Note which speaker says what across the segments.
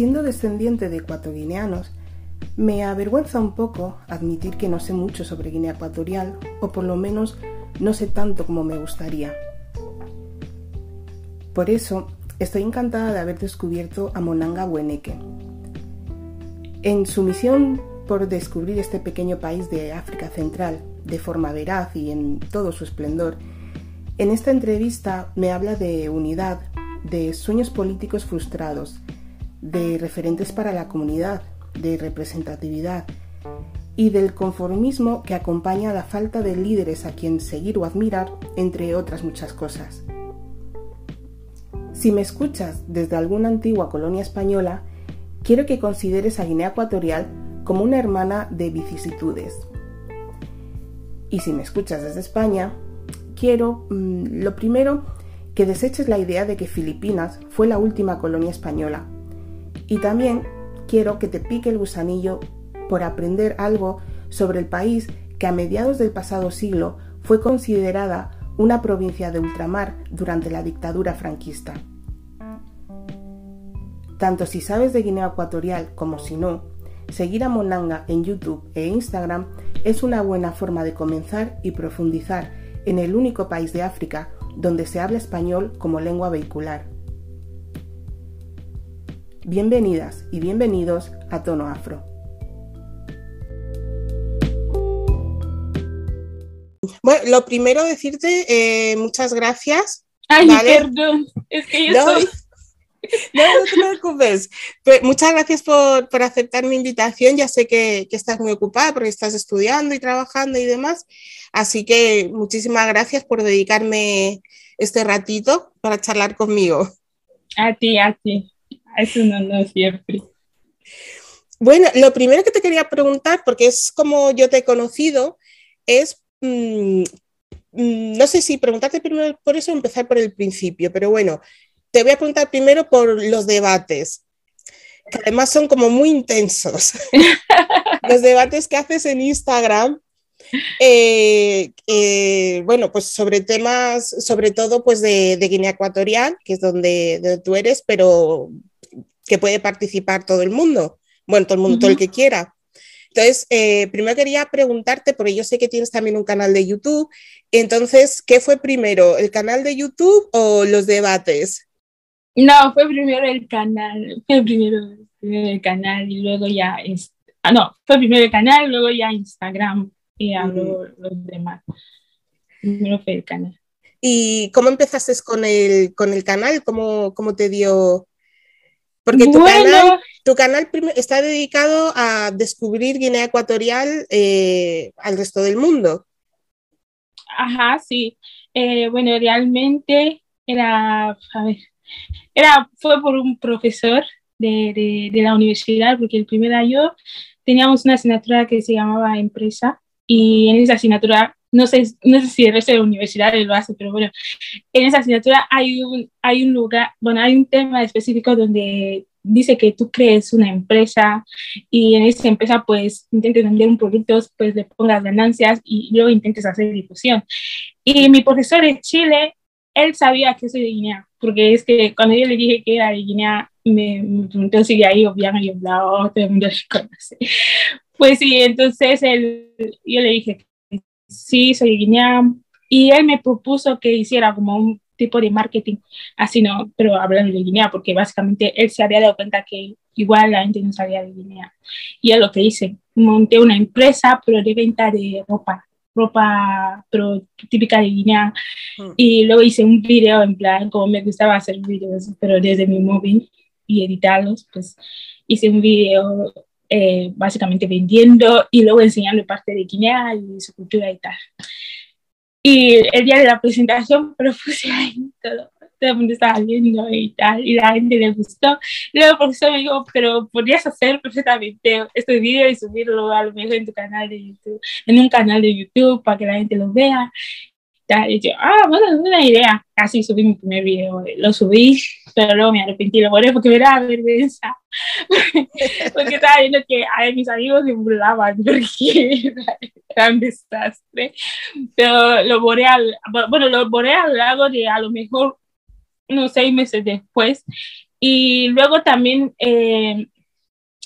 Speaker 1: siendo descendiente de ecuatoguineanos, me avergüenza un poco admitir que no sé mucho sobre Guinea Ecuatorial, o por lo menos no sé tanto como me gustaría. Por eso, estoy encantada de haber descubierto a Monanga Weneke. En su misión por descubrir este pequeño país de África Central de forma veraz y en todo su esplendor, en esta entrevista me habla de unidad, de sueños políticos frustrados, de referentes para la comunidad, de representatividad y del conformismo que acompaña a la falta de líderes a quien seguir o admirar, entre otras muchas cosas. Si me escuchas desde alguna antigua colonia española, quiero que consideres a Guinea Ecuatorial como una hermana de vicisitudes. Y si me escuchas desde España, quiero, mm, lo primero, que deseches la idea de que Filipinas fue la última colonia española. Y también quiero que te pique el gusanillo por aprender algo sobre el país que a mediados del pasado siglo fue considerada una provincia de ultramar durante la dictadura franquista. Tanto si sabes de Guinea Ecuatorial como si no, seguir a Monanga en YouTube e Instagram es una buena forma de comenzar y profundizar en el único país de África donde se habla español como lengua vehicular. Bienvenidas y bienvenidos a Tono Afro. Bueno, lo primero decirte eh, muchas gracias.
Speaker 2: Ay, perdón, es que yo
Speaker 1: no, No, te preocupes. Pues, muchas gracias por, aceptar mi invitación. Ya sé que, que, estás muy ocupada porque estás estudiando y trabajando y demás. Así que muchísimas gracias por dedicarme este ratito para charlar conmigo.
Speaker 2: A ti, a ti. Es un honor siempre.
Speaker 1: Bueno, lo primero que te quería preguntar, porque es como yo te he conocido, es, mm, mm, no sé si preguntarte primero por eso o empezar por el principio, pero bueno, te voy a preguntar primero por los debates, que además son como muy intensos. los debates que haces en Instagram, eh, eh, bueno, pues sobre temas, sobre todo pues de, Guinea Ecuatorial, que es donde, donde, tú eres, pero que puede participar todo el mundo, bueno, todo el mundo, todo el que quiera. Entonces, eh, primero quería preguntarte, porque yo sé que tienes también un canal de YouTube, entonces, ¿qué fue primero, el canal de YouTube o los debates?
Speaker 2: No, fue primero el canal, fue primero, el canal y luego ya, es, ah, no, fue primero el canal, luego ya Instagram y luego los demás. Primero fue el canal.
Speaker 1: ¿Y cómo empezaste con el, con el canal? ¿Cómo, cómo te dio porque tu canal, tu canal está dedicado a descubrir Guinea Ecuatorial eh, al resto del mundo.
Speaker 2: Ajá, sí. Eh, bueno, realmente era, a ver, era, fue por un profesor de, de, la universidad, porque el primer año teníamos una asignatura que se llamaba empresa y en esa asignatura no sé, no sé si el resto de universidades lo hace, pero bueno, en esa asignatura hay un, hay un lugar, bueno, hay un tema específico donde dice que tú crees una empresa y en esa empresa pues intentes vender un producto, pues le pongas ganancias y luego intentes hacer difusión. Y mi profesor de Chile, él sabía que soy de Guinea, porque es que cuando yo le dije que era de Guinea, me, me preguntó si de ahí obviamente yo hablaba, todo el mundo conoce. Pues sí, entonces él, yo le dije sí, soy Guinea, y él me propuso que hiciera como un tipo de marketing, así no, pero hablando de Guinea, porque básicamente él se había dado cuenta que igual la gente no sabía de Guinea. Y es lo que hice, monté una empresa, pero de venta de ropa, ropa pero típica de Guinea, mm. y luego hice un video en plan, como me gustaba hacer videos, pero desde mi móvil y editarlos, pues hice un video eh, básicamente vendiendo y luego enseñando parte de Guinea y su cultura y tal. Y el día de la presentación propuse ahí todo, todo el mundo estaba viendo y tal, y la gente le gustó. Luego el profesor me dijo, pero podrías hacer perfectamente este video y subirlo a lo mejor en tu canal de YouTube, en un canal de YouTube para que la gente lo vea. Y yo, ah, bueno, una idea. Así subí mi primer video, lo subí, pero luego me arrepentí, lo borré porque me daba vergüenza. porque estaba viendo que a mis amigos se burlaban porque era un desastre. Pero lo borré, al, bueno, lo borré a lo largo de a lo mejor unos seis meses después. Y luego también eh,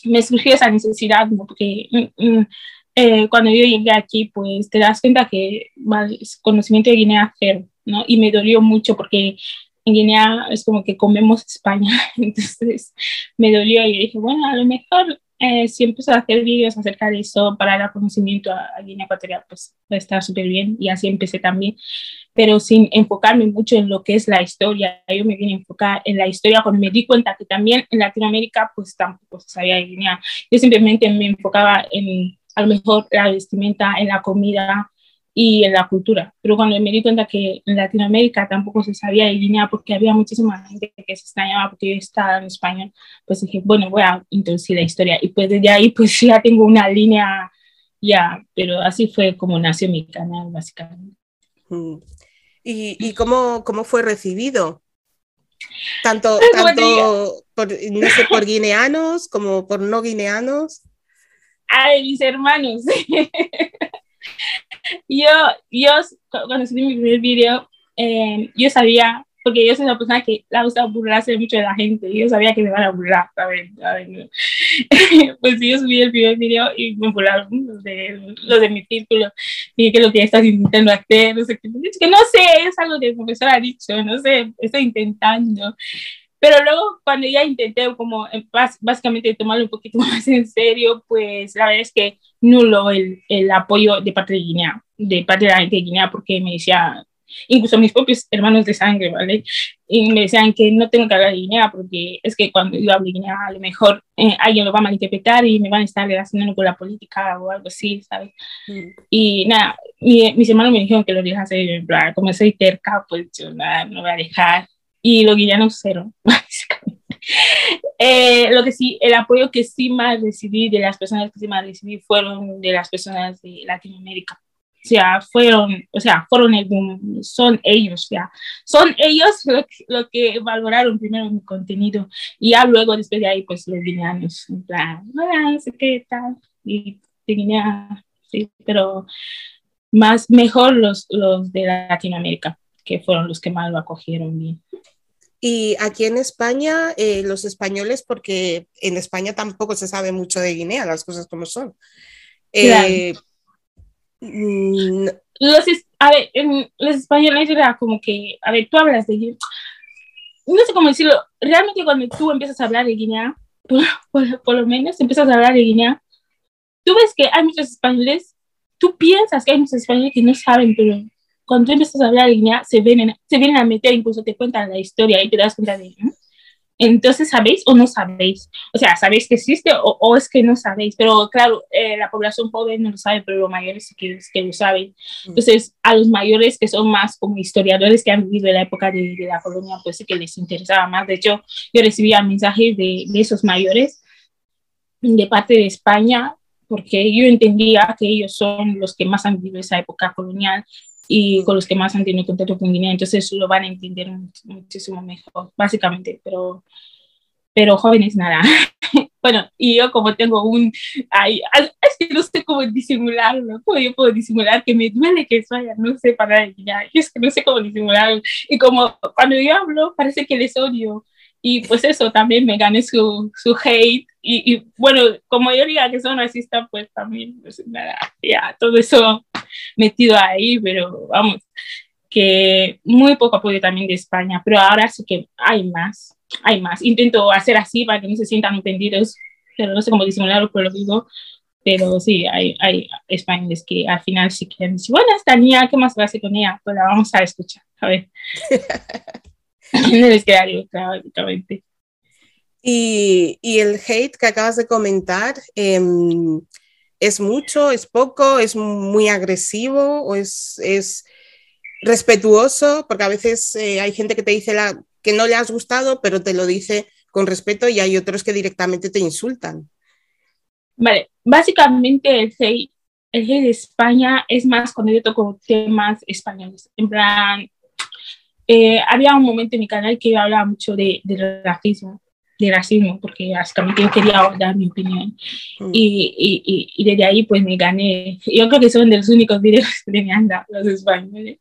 Speaker 2: me surgió esa necesidad, porque mm, mm, eh, cuando yo llegué aquí, pues te das cuenta que el conocimiento de Guinea cero, ¿no? Y me dolió mucho porque en Guinea es como que comemos España, entonces me dolió y dije, bueno, a lo mejor eh, si empiezo a hacer vídeos acerca de eso para dar conocimiento a, a Guinea Ecuatorial, pues va a estar súper bien y así empecé también, pero sin enfocarme mucho en lo que es la historia. Yo me vine a enfocar en la historia cuando me di cuenta que también en Latinoamérica pues tampoco se sabía de Guinea. Yo simplemente me enfocaba en a lo mejor la vestimenta, en la comida, y en la cultura. Pero cuando me di cuenta que en Latinoamérica tampoco se sabía de Guinea porque había muchísima gente que se extrañaba porque yo estaba en español, pues dije, bueno, voy a introducir la historia. Y pues desde ahí pues ya tengo una línea ya, pero así fue como nació mi canal básicamente.
Speaker 1: Mm. ¿Y, y cómo, cómo fue recibido? Tanto, tanto por, no sé, por guineanos como por no guineanos.
Speaker 2: Ay, mis hermanos. yo, yo, cuando subí mi primer video, eh, yo sabía, porque yo soy una persona que le gusta burlarse mucho de la gente, yo sabía que me van a burlar, ¿sabes? pues yo subí el primer video y me burlaron los de, los de mi título, y que lo que estás intentando hacer, no sé que no sé, es algo que el profesor ha dicho, no sé, estoy intentando. Pero luego cuando ya intenté como básicamente tomarlo un poquito más en serio, pues la verdad es que nulo el, el apoyo de parte de Guinea, de parte de la gente de Guinea, porque me decía, incluso mis propios hermanos de sangre, ¿vale? Y me decían que no tengo que hablar de Guinea porque es que cuando yo hablo de Guinea a lo mejor eh, alguien lo va a malinterpretar y me van a estar relacionando con la política o algo así, ¿sabes? Mm. Y nada, mis hermanos me dijeron que lo dejase, como soy terca, pues yo nada, no voy a dejar y los guineanos cero, eh, lo que sí, el apoyo que sí más recibí de las personas que sí más recibí fueron de las personas de Latinoamérica. O sea, fueron, o sea, fueron el son ellos, ya, son ellos lo que, lo que, valoraron primero mi contenido y ya luego después de ahí, pues los guineanos, en plan, hola, no sé qué tal, y de Guinea, sí, pero más, mejor los, los de Latinoamérica, que fueron los que más lo acogieron bien.
Speaker 1: Y aquí en España, eh, los españoles, porque en España tampoco se sabe mucho de Guinea, las cosas como son. Eh,
Speaker 2: mm, los, a ver, los españoles era como que, a ver, tú hablas de Guinea, no sé cómo decirlo, realmente cuando tú empiezas a hablar de Guinea, por, por lo menos empiezas a hablar de Guinea, tú ves que hay muchos españoles, tú piensas que hay muchos españoles que no saben, pero cuando tú empiezas a hablar de Guinea, se vienen, se vienen a meter, incluso te cuentan la historia y te das cuenta de, entonces, ¿sabéis o no sabéis? O sea, ¿sabéis que existe o, o es que no sabéis? Pero claro, eh, la población joven no lo sabe, pero los mayores sí que, que, lo saben. Mm. Entonces, a los mayores que son más como historiadores que han vivido en la época de, de la colonia, pues sí que les interesaba más. De hecho, yo recibía mensajes de, de esos mayores de parte de España porque yo entendía que ellos son los que más han vivido esa época colonial y con los que más han tenido contacto con Guinea, entonces lo van a entender muchísimo mejor, básicamente, pero, pero jóvenes nada. bueno, y yo como tengo un, ay, es que no sé cómo disimularlo, cómo yo puedo disimular que me duele que vaya, no sé para ella, es que no sé cómo disimularlo, y como cuando yo hablo parece que les odio, y pues eso también me gané su, su hate. Y, y, bueno, como yo diga que son racistas, pues también, pues nada, ya, todo eso metido ahí, pero vamos, que muy poco apoyo también de España, pero ahora sí que hay más, hay más. Intento hacer así para que no se sientan ofendidos, pero no sé cómo disimularlo, por lo digo. Pero sí, hay, hay españoles que al final sí quieren decir, bueno, esta niña, ¿qué más va a hacer con ella? Pues la vamos a escuchar, a ver. en el escenario, básicamente.
Speaker 1: Y, y, el hate que acabas de comentar, eh, ¿es mucho, es poco, es muy agresivo o es, es respetuoso? Porque a veces eh, hay gente que te dice la, que no le has gustado, pero te lo dice con respeto y hay otros que directamente te insultan.
Speaker 2: Vale, básicamente el hate, el de España es más yo toco temas españoles. En plan, eh, había un momento en mi canal que yo hablaba mucho de, de racismo, de racismo, porque básicamente yo quería dar mi opinión. Mm. Y, y, y, desde ahí pues me gané. Yo creo que son de los únicos videos que me han dado los españoles.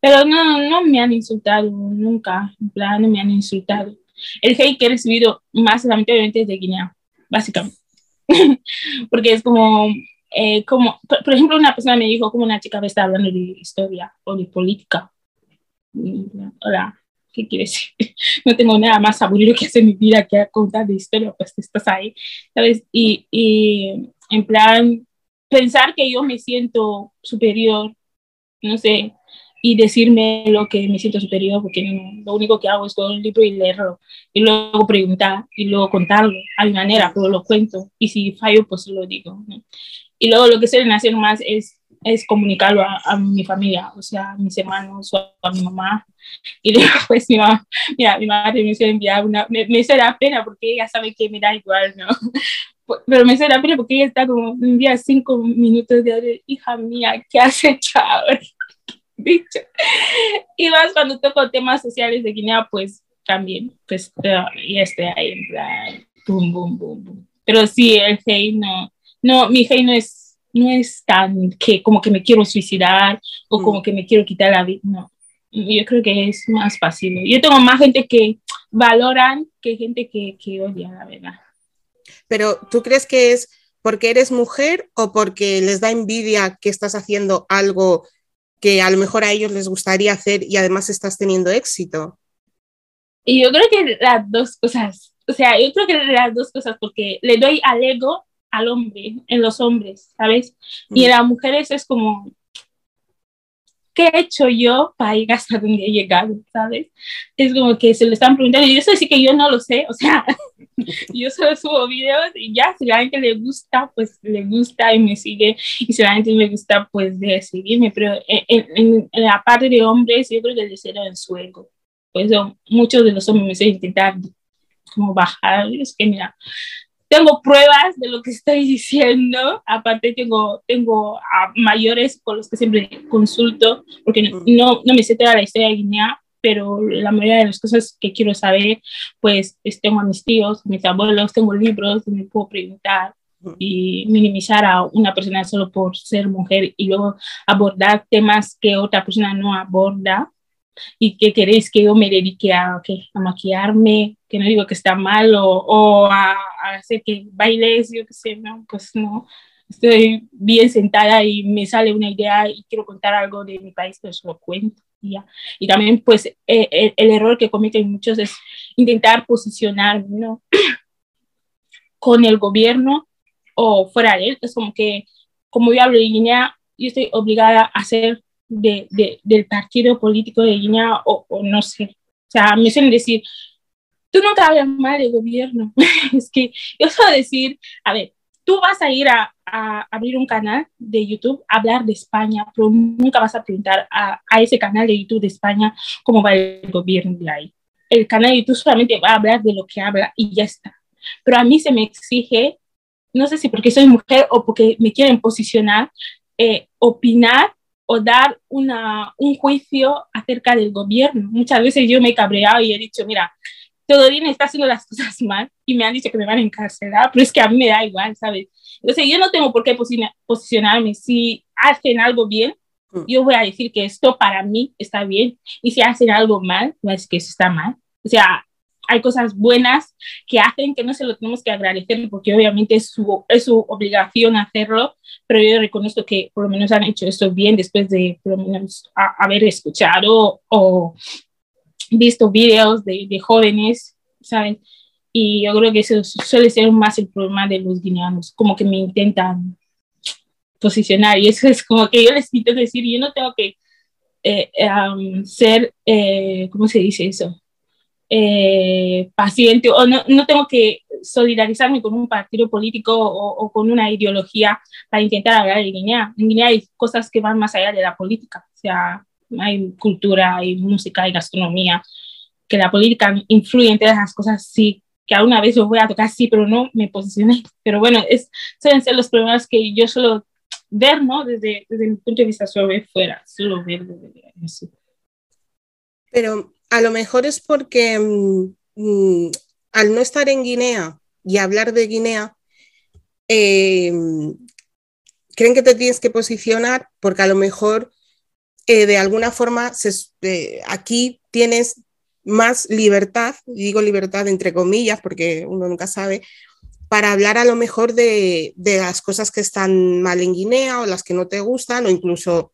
Speaker 2: Pero no, no me han insultado nunca, en plan, no me han insultado. el hate que he recibido más lamentablemente es de Guinea, básicamente. Porque es como, eh, como, por, ejemplo, una persona me dijo como una chica me está hablando de historia o de política. Hola, ¿qué quieres? No tengo nada más aburrido que hacer mi vida que contar de historia, pues estás ahí, ¿sabes? Y, y en plan, pensar que yo me siento superior, no sé, y decirme lo que me siento superior, porque lo único que hago es con un libro y leerlo, y luego preguntar, y luego contarlo a mi manera, pero lo cuento, y si fallo, pues lo digo. Y luego lo que suelen hacer más es, es comunicarlo a, mi familia, o sea, a mis hermanos o a mi mamá. Y luego, pues mi mamá, mira, mi madre me suele enviar una, me, me da pena porque ella sabe que me da igual, ¿no? Pero me da pena porque ella está como, un día cinco minutos de hija mía, ¿qué has hecho ahora? dicho. Y más cuando toco temas sociales de Guinea, pues también, pues y estoy ahí boom, boom, boom, boom. Pero sí, el hate no, no, mi hate no es, no es tan que como que me quiero suicidar o como mm. que me quiero quitar la vida, no. Yo creo que es más fácil. Yo tengo más gente que valoran que gente que, que odia, la verdad.
Speaker 1: Pero ¿tú crees que es porque eres mujer o porque les da envidia que estás haciendo algo que a lo mejor a ellos les gustaría hacer y además estás teniendo éxito?
Speaker 2: Y yo creo que las dos cosas, o sea, yo creo que las dos cosas, porque le doy al ego al hombre, en los hombres, ¿sabes? Y en las mujeres es como, ¿qué he hecho yo para llegar hasta donde he llegado? ¿Sabes? Es como que se lo están preguntando y yo sé que yo no lo sé, o sea, yo solo subo videos y ya, si la gente le gusta, pues le gusta y me sigue, y si la gente le gusta, pues de seguirme, pero en, la parte de hombres, yo creo que el deseo en su ego. Por eso muchos de los hombres me intentar como bajar, es que mira, tengo pruebas de lo que estoy diciendo, aparte tengo, tengo a mayores con los que siempre consulto, porque no, no me sé toda la historia de Guinea, pero la mayoría de las cosas que quiero saber, pues tengo a mis tíos, a mis abuelos, tengo libros, me puedo preguntar y minimizar a una persona solo por ser mujer y luego abordar temas que otra persona no aborda. Y que queréis que yo me dedique a, a maquillarme, que no digo que está mal o, o a, hacer que bailes, yo qué sé, no, pues no. Estoy bien sentada y me sale una idea y quiero contar algo de mi país, pues lo cuento. Y, ya. y también, pues, el, eh, el, error que cometen muchos es intentar posicionar ¿no? con el gobierno o fuera de él. Es como que, como yo hablo de Guinea, yo estoy obligada a hacer de, de, del partido político de Guinea o, o, no sé. O sea, me suelen decir, tú nunca hablas mal del gobierno. es que yo suelo decir, a ver, tú vas a ir a, a, abrir un canal de YouTube, hablar de España, pero nunca vas a preguntar a, a, ese canal de YouTube de España cómo va el gobierno de ahí. El canal de YouTube solamente va a hablar de lo que habla y ya está. Pero a mí se me exige, no sé si porque soy mujer o porque me quieren posicionar, eh, opinar o dar una, un juicio acerca del gobierno. Muchas veces yo me he cabreado y he dicho, mira, todo bien está haciendo las cosas mal y me han dicho que me van a encarcelar, pero es que a mí me da igual, ¿sabes? Entonces yo no tengo por qué posicionarme. Si hacen algo bien, mm. yo voy a decir que esto para mí está bien. Y si hacen algo mal, voy a decir que eso está mal. O sea, hay cosas buenas que hacen que no se lo tenemos que agradecer porque obviamente es su, es su obligación hacerlo, pero yo reconozco que por lo menos han hecho esto bien después de por lo menos haber escuchado o visto videos de, de jóvenes, ¿saben? Y yo creo que eso suele ser más el problema de los guineanos, como que me intentan posicionar y eso es como que yo les intento decir, yo no tengo que eh, ser, eh, ¿cómo se dice eso? Eh, paciente o no, no, tengo que solidarizarme con un partido político o, o, con una ideología para intentar hablar de Guinea. En Guinea hay cosas que van más allá de la política, o sea, hay cultura, hay música, hay gastronomía, que la política influye en todas esas cosas, sí, que alguna vez lo voy a tocar, sí, pero no me posicioné. Pero bueno, es, suelen ser los problemas que yo suelo ver, ¿no? Desde, desde mi punto de vista, solo ver fuera, solo ver desde eso.
Speaker 1: Pero a lo mejor es porque mm, mm, al no estar en Guinea y hablar de Guinea, eh, creen que te tienes que posicionar porque a lo mejor de alguna forma eh, aquí tienes más libertad, digo libertad entre comillas porque uno nunca sabe, para hablar a lo mejor de, de, las cosas que están mal en Guinea o las que no te gustan o incluso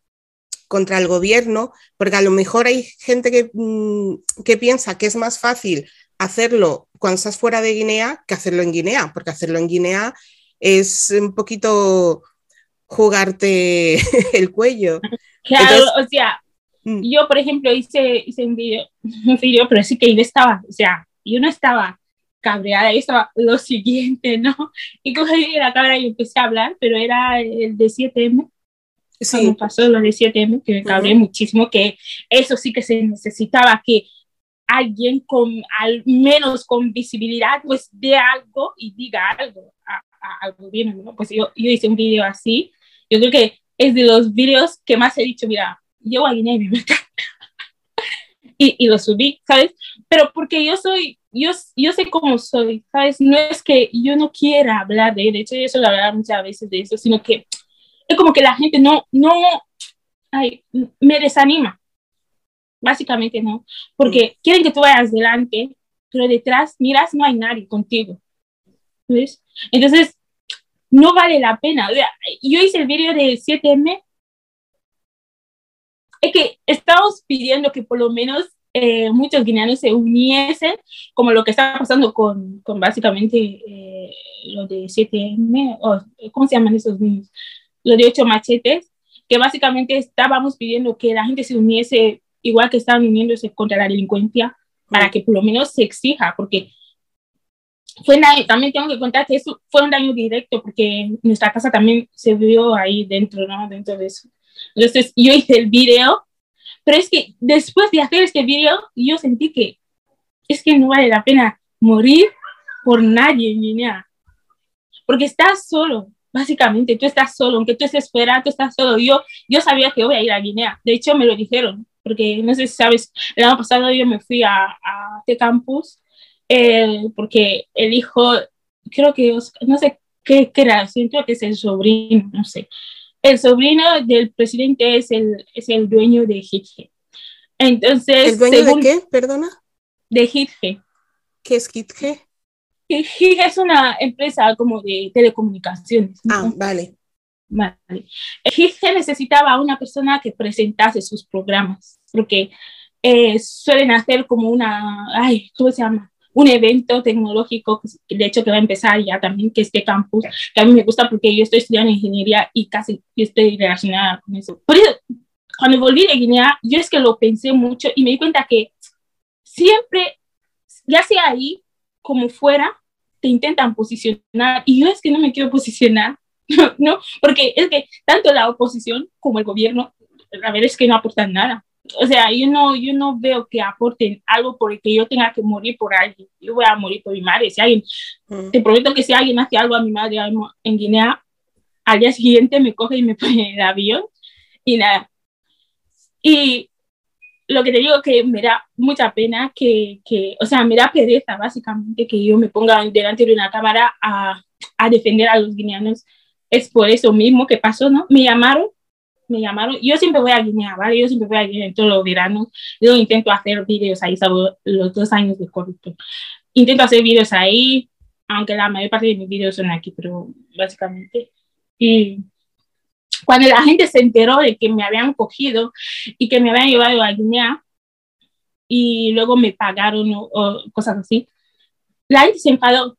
Speaker 1: contra el gobierno, porque a lo mejor hay gente que, mm, que piensa que es más fácil hacerlo cuando estás fuera de Guinea que hacerlo en Guinea, porque hacerlo en Guinea es un poquito jugarte el cuello.
Speaker 2: Claro, o sea, mm. yo por ejemplo hice, hice un video, un video, pero sí que yo estaba, o sea, yo no estaba cabreada, yo estaba lo siguiente, ¿no? Y cogí la cámara y empecé a hablar, pero era el de 7M. Sí. Cuando pasó lo de 7M, que me cabré muchísimo, que eso sí que se necesitaba que alguien con al menos con visibilidad pues de algo y diga algo al gobierno, ¿no? Pues yo, yo hice un video así, yo creo que es de los videos que más he dicho, mira, yo a Guinea y me y, y lo subí, ¿sabes? Pero porque yo soy, yo, yo sé cómo soy, ¿sabes? No es que yo no quiera hablar de, de hecho yo suelo hablar muchas veces de eso, sino que es como que la gente no, no, ay, me desanima, básicamente no, porque quieren que tú vayas adelante, pero detrás miras, no hay nadie contigo. ¿Ves? Entonces, no vale la pena. Yo hice el vídeo de 7M. Es que estamos pidiendo que por lo menos eh, muchos guineanos se uniesen, como lo que está pasando con, con básicamente eh, lo de 7M, o ¿cómo se llaman esos niños? Lo de 8 machetes, que básicamente estábamos pidiendo que la gente se uniese igual que estaban uniéndose contra la delincuencia, para que por lo menos se exija, porque fue también tengo que contar que eso fue un daño directo, porque nuestra casa también se vio ahí dentro, ¿no? Dentro de eso. Entonces yo hice el video, pero es que después de hacer este video, yo sentí que es que no vale la pena morir por nadie, niña, porque estás solo, básicamente, tú estás solo, aunque tú estés fuera, tú estás solo. Yo, yo sabía que voy a ir a Guinea, de hecho me lo dijeron, porque no sé si sabes, el año pasado yo me fui a, a T-Campus eh, porque el hijo, creo que, no sé qué, era, siento que es el sobrino, no sé. El sobrino del presidente es el, es el dueño de Hitge. Entonces,
Speaker 1: ¿El dueño de qué? Perdona.
Speaker 2: De Hitge.
Speaker 1: ¿Qué es Hitge?
Speaker 2: Hitge es una empresa como de telecomunicaciones.
Speaker 1: Ah, vale.
Speaker 2: Vale. Hitge necesitaba a una persona que presentase sus programas, porque eh, suelen hacer como una, ay, ¿cómo se llama? Un evento tecnológico, de hecho que va a empezar ya también, que es de campus, que a mí me gusta porque yo estoy estudiando ingeniería y casi estoy relacionada con eso. Por eso, cuando volví de Guinea, yo es que lo pensé mucho y me di cuenta que siempre, ya sea ahí como fuera, te intentan posicionar y yo es que no me quiero posicionar ¿no? Porque es que tanto la oposición como el gobierno, a ver, es que no aportan nada. O sea, yo no, yo no veo que aporten algo por el que yo tenga que morir por alguien. Yo voy a morir por mi madre. Si alguien, mm. te prometo que si alguien hace algo a mi madre en Guinea, al día siguiente me coge y me pone el avión y nada. Y lo que te digo que me da mucha pena que, que, o sea, me da pereza básicamente que yo me ponga delante de una cámara a, a defender a los guineanos es por eso mismo que pasó, ¿no? Me llamaron, me llamaron, yo siempre voy a Guinea, ¿vale? Yo siempre voy a Guinea en todos los veranos, yo intento hacer vídeos ahí, sobre los dos años de COVID. Intento hacer vídeos ahí, aunque la mayor parte de mis vídeos son aquí, pero básicamente. Y cuando la gente se enteró de que me habían cogido y que me habían llevado a Guinea y luego me pagaron o, o cosas así, la gente se enfadó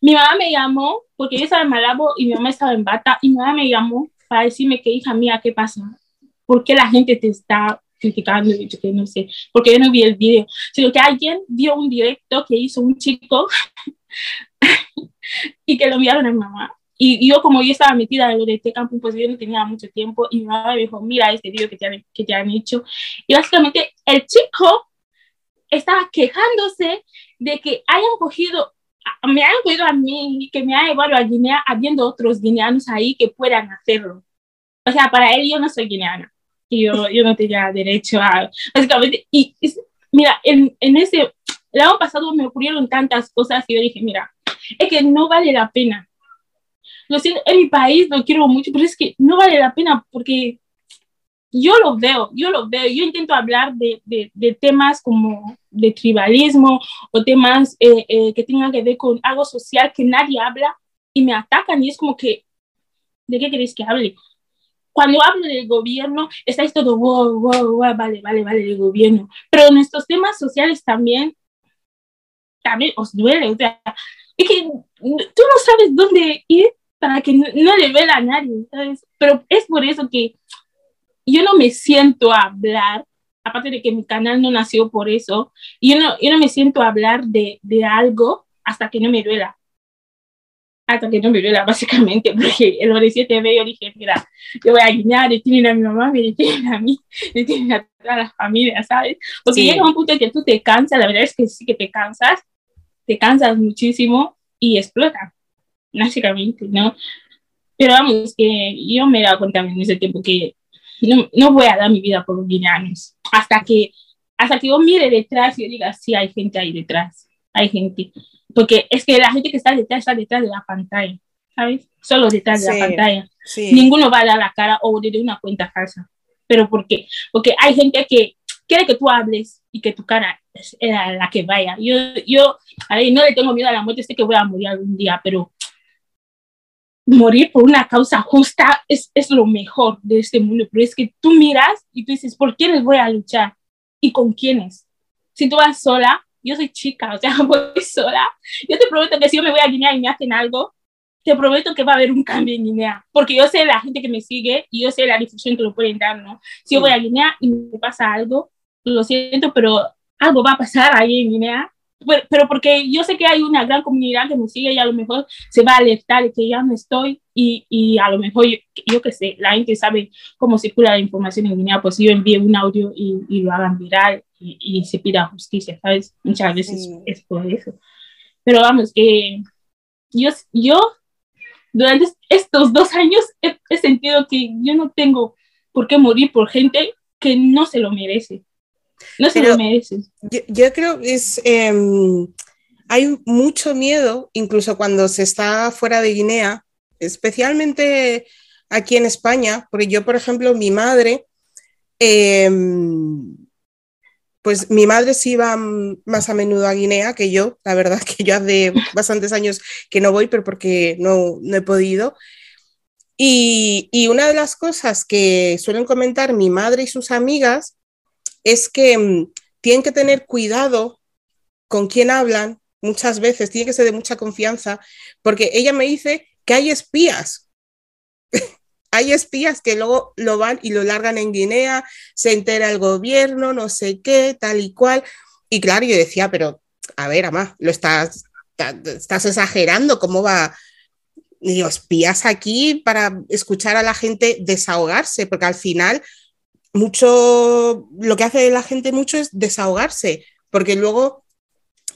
Speaker 2: mi mamá me llamó, porque yo estaba en Malabo y mi mamá estaba en Bata, y mi mamá me llamó para decirme que, hija mía, ¿qué pasa? ¿Por qué la gente te está criticando? Yo que no sé, porque yo no vi el video, sino que alguien vio un directo que hizo un chico y que lo enviaron a mi mamá. Y yo, como yo estaba metida en lo de este campo, pues yo no tenía mucho tiempo. Y mi mamá me dijo, mira este video que te, han, que te han hecho. Y básicamente el chico estaba quejándose de que hayan cogido me han oído a mí que me ha llevado a Guinea habiendo otros guineanos ahí que puedan hacerlo. O sea, para él yo no soy guineana y yo, yo no tenía derecho a, básicamente, y, mira, en, en ese, el año pasado me ocurrieron tantas cosas y yo dije, mira, es que no vale la pena. Lo siento, en mi país lo quiero mucho, pero es que no vale la pena porque yo lo veo, yo lo veo, yo intento hablar de, de, de temas como de tribalismo o temas eh, eh, que tengan que ver con algo social que nadie habla y me atacan y es como que, ¿de qué queréis que hable? Cuando hablo del gobierno, estáis todo, wow, wow, wow, vale, vale, vale, del gobierno. Pero en estos temas sociales también, también os duele. O sea, es que tú no sabes dónde ir para que no, le vea a nadie, ¿sabes? Pero es por eso que yo no me siento a hablar, aparte de que mi canal no nació por eso, yo no, yo no me siento a hablar de, de algo hasta que no me duela. Hasta que no me duela, básicamente, porque el 7B yo dije, mira, yo voy a guiñar, le tienen a mi mamá, me tienen a mí, le tienen a toda la familia, ¿sabes? Porque llega un punto en que tú te cansas, la verdad es que sí que te cansas, te cansas muchísimo y explota, básicamente, ¿no? Pero vamos, que yo me he dado cuenta en ese tiempo que no, no voy a dar mi vida por guineanos. Hasta que, hasta que yo mire detrás y diga, sí, hay gente ahí detrás, hay gente. Porque es que la gente que está detrás está detrás de la pantalla, ¿sabes? Solo detrás de la pantalla. Sí. Ninguno va a dar la cara o de una cuenta falsa. ¿Pero por qué? Porque hay gente que quiere que tú hables y que tu cara era la que vaya. Yo, yo a ver, no le tengo miedo a la muerte, sé que voy a morir algún día, pero morir por una causa justa es, es lo mejor de este mundo, pero es que tú miras y tú dices, ¿por quiénes voy a luchar? ¿Y con quiénes? Si tú vas sola, yo soy chica, o sea, voy sola, yo te prometo que si yo me voy a Guinea y me hacen algo, te prometo que va a haber un cambio en Guinea, porque yo sé la gente que me sigue y yo sé la difusión que lo pueden dar, ¿no? Si yo voy a Guinea y me pasa algo, lo siento, pero algo va a pasar ahí en Guinea pero porque yo sé que hay una gran comunidad que me sigue y a lo mejor se va a alertar de que ya no estoy y, y a lo mejor, yo, yo qué sé, la gente sabe cómo circula la información en Guinea, pues yo envíe un audio y, y lo hagan viral y, y, se pida justicia, ¿sabes? Muchas veces sí. es por eso. Pero vamos, que yo, yo durante estos dos años he, he sentido que yo no tengo por qué morir por gente que no se lo merece. No se lo mereces.
Speaker 1: Yo, yo, creo que es. Eh, hay mucho miedo, incluso cuando se está fuera de Guinea, especialmente aquí en España, porque yo, por ejemplo, mi madre. Eh, pues mi madre sí iba más a menudo a Guinea que yo, la verdad que yo hace bastantes años que no voy, pero porque no, no he podido. Y, y, una de las cosas que suelen comentar mi madre y sus amigas es que um, tienen que tener cuidado con quién hablan muchas veces, tiene que ser de mucha confianza, porque ella me dice que hay espías. hay espías que luego lo van y lo largan en Guinea, se entera el gobierno, no sé qué, tal y cual. Y claro, yo decía, pero a ver, Amá, lo estás, estás exagerando, ¿cómo va? Y espías aquí para escuchar a la gente desahogarse, porque al final mucho, lo que hace la gente mucho es desahogarse, porque luego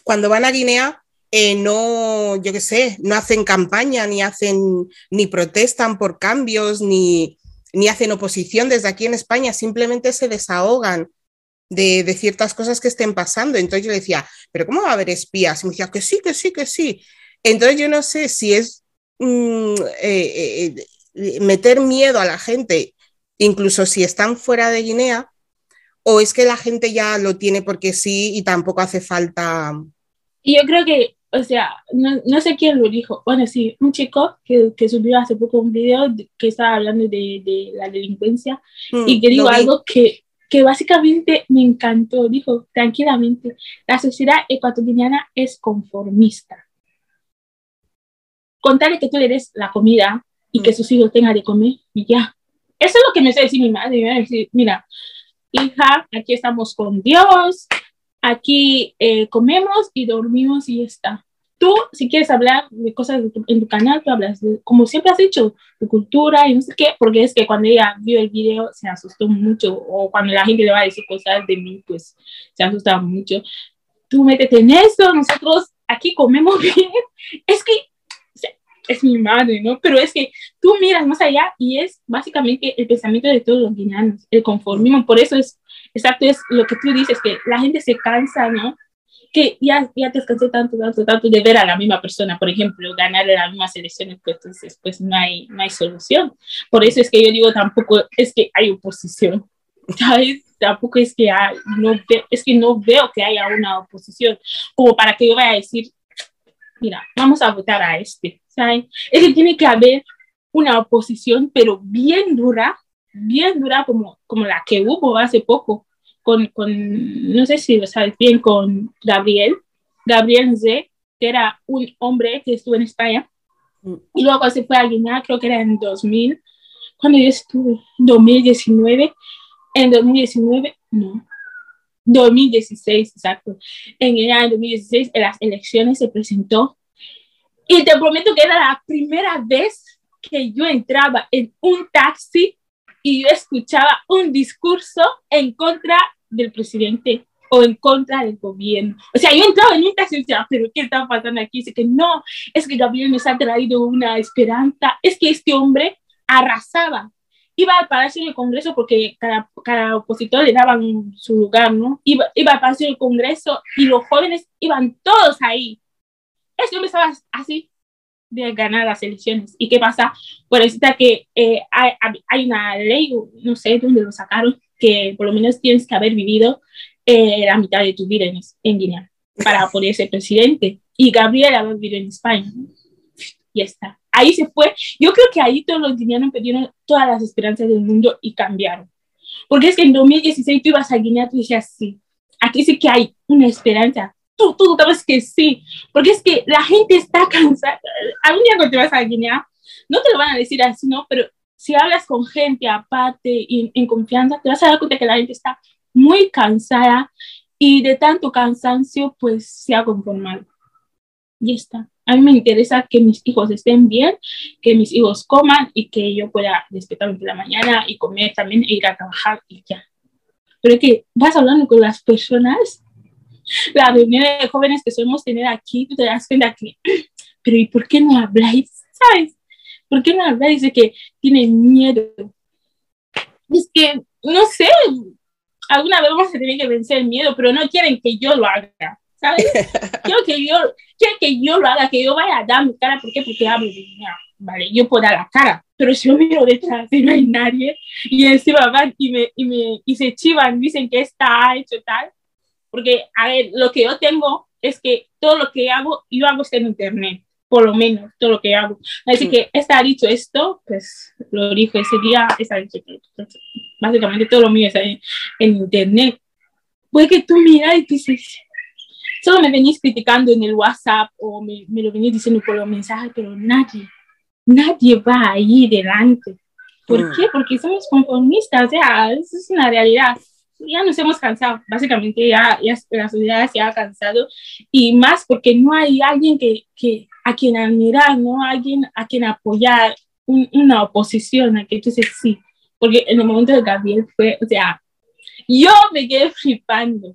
Speaker 1: cuando van a Guinea, eh, no, yo qué sé, no hacen campaña, ni hacen, ni protestan por cambios, ni, ni hacen oposición desde aquí en España, simplemente se desahogan de, de, ciertas cosas que estén pasando. Entonces yo decía, ¿pero cómo va a haber espías? Y me decía, que sí, que sí, que sí. Entonces yo no sé si es mm, eh, eh, meter miedo a la gente incluso si están fuera de Guinea, o es que la gente ya lo tiene porque sí y tampoco hace falta.
Speaker 2: Y yo creo que, o sea, no, no sé quién lo dijo. Bueno, sí, un chico que, que subió hace poco un video que estaba hablando de, de la delincuencia mm, y que dijo algo que, que básicamente me encantó. Dijo, tranquilamente, la sociedad ecuatoriana es conformista. Contarle que tú le des la comida y mm. que sus hijos tengan de comer y ya, eso es lo que me decir mi madre. Me decir, mira, hija, aquí estamos con Dios, aquí eh, comemos y dormimos y ya está. Tú, si quieres hablar de cosas de tu, en tu canal, tú hablas, de, como siempre has dicho, de cultura y no sé qué, porque es que cuando ella vio el video se asustó mucho, o cuando la gente le va a decir cosas de mí, pues se asusta mucho. Tú métete en esto, nosotros aquí comemos bien. Es que es mi madre, ¿no? Pero es que tú miras más allá y es básicamente el pensamiento de todos los guineanos, el conformismo. Por eso es, exacto, es lo que tú dices, que la gente se cansa, ¿no? que ya, ya te cansé tanto, tanto, tanto de ver a la misma persona, por ejemplo, ganar en las mismas elecciones, pues entonces pues no hay, no hay solución. Por eso es que yo digo, tampoco es que hay oposición, ¿sabes? Tampoco es que, hay, no es que no veo que haya una oposición, como para que yo vaya a decir, mira, vamos a votar a este, ¿sabes? Es que tiene que haber una oposición, pero bien dura, bien dura como, como la que hubo hace poco, con, con, no sé si lo sabes bien, con Gabriel, Gabriel Z, que era un hombre que estuvo en España, y luego se fue a Guinea, creo que era en 2000, cuando yo estuve, 2019, en 2019, no, 2016, exacto, en Guinea en 2016, en las elecciones se presentó, y te prometo que era la primera vez que yo entraba en un taxi y yo escuchaba un discurso en contra del presidente o en contra del gobierno. O sea, yo entraba en un taxi y decía, pero ¿qué está pasando aquí? Dice que no, es que Gabriel nos ha traído una esperanza, es que este hombre arrasaba. Iba al Palacio del Congreso porque cada, cada opositor le daban su lugar, ¿no? Iba, iba al Palacio del Congreso y los jóvenes iban todos ahí. Hombre estaba así, de ganar las elecciones. ¿Y qué pasa? Pues resulta que eh, hay, hay, una ley, no sé dónde lo sacaron, que por lo menos tienes que haber vivido eh, la mitad de tu vida en, en, Guinea para poder ser presidente. Y Gabriel había vivido en España. Ya está. Ahí se fue. Yo creo que ahí todos los guineanos perdieron todas las esperanzas del mundo y cambiaron. Porque es que en 2016 tú ibas a Guinea, tú decías, sí, aquí sí que hay una esperanza tú, tú sabes que sí, porque es que la gente está cansada. Algún día cuando te vas a Guinea, no te lo van a decir así, ¿no? Pero si hablas con gente aparte y en confianza, te vas a dar cuenta que la gente está muy cansada y de tanto cansancio, pues se ha conformado. Y está. A mí me interesa que mis hijos estén bien, que mis hijos coman y que yo pueda despertarme por la mañana y comer también e ir a trabajar y ya. Pero es que vas hablando con las personas la reunión de jóvenes que solemos tener aquí, tú te das cuenta que, pero ¿y por qué no habláis? ¿Sabes? ¿Por qué no habláis de que tienen miedo? Es que, no sé, alguna vez vamos a tener que vencer el miedo, pero no quieren que yo lo haga, ¿sabes? quiero que yo, quiero que yo lo haga, que yo vaya a dar mi cara, ¿por qué? Porque hablo de vale, yo puedo dar la cara, pero si yo miro detrás y no hay nadie, y encima van y, me, y, me, y se chivan, dicen que está hecho tal, porque, a ver, lo que yo tengo es que todo lo que hago, yo hago en internet, por lo menos, todo lo que hago. Así que está dicho esto, pues lo dijo ese día, está dicho, básicamente todo lo mío está en, internet. Puede que tú miras y dices, solo me venís criticando en el WhatsApp o me, me lo venís diciendo por los mensajes, pero nadie, nadie va ahí delante. ¿Por mm. qué? Porque somos conformistas, o sea, eso es una realidad ya nos hemos cansado, básicamente ya, ya la sociedad se ha cansado y más porque no hay alguien que, que a quien admirar, no alguien a quien apoyar, una oposición a que dices sí, porque en el momento de Gabriel fue, o sea, yo me quedé flipando.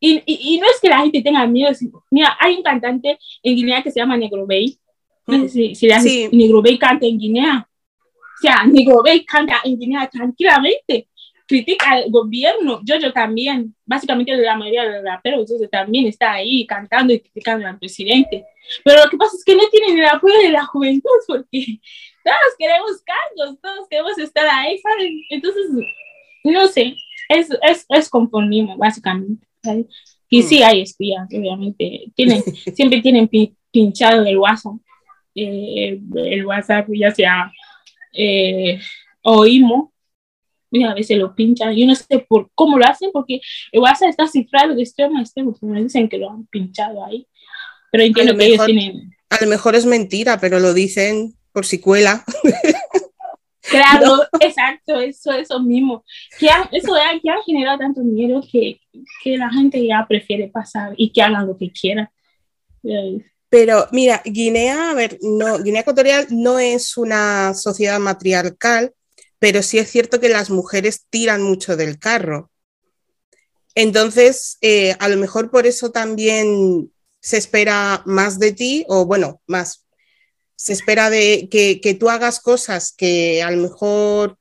Speaker 2: Y, y, no es que la gente tenga miedo, mira, hay un cantante en Guinea que se llama Negro Bay, no sé si, si Negro Bay canta en Guinea, o sea, Negro Bay canta en Guinea tranquilamente, critica al gobierno, yo, yo también, básicamente la mayoría de los raperos también está ahí cantando y criticando al presidente. Pero lo que pasa es que no tienen el apoyo de la juventud porque todos queremos cargos, todos queremos estar ahí, ¿saben? Entonces, no sé, es, es, es conformismo, básicamente. Y sí hmm. hay espías, obviamente. Tienen, siempre tienen pinchado el WhatsApp. Eh, el WhatsApp, ya sea eh, o IMO, y a veces lo pinchan. Yo no sé por cómo lo hacen, porque el WhatsApp está cifrado de extremo a extremo, me dicen que lo han pinchado ahí. Pero entiendo que ellos tienen.
Speaker 1: A lo mejor es mentira, pero lo dicen por si cuela.
Speaker 2: Claro, exacto, eso, eso mismo. Que eso ha, que ha generado tanto miedo que, que la gente ya prefiere pasar y que hagan lo que quieran.
Speaker 1: Pero mira, Guinea, a ver, no, Guinea Ecuatorial no es una sociedad matriarcal, pero sí es cierto que las mujeres tiran mucho del carro. Entonces, eh, a lo mejor por eso también se espera más de ti, o bueno, más, se espera de que, tú hagas cosas que a lo mejor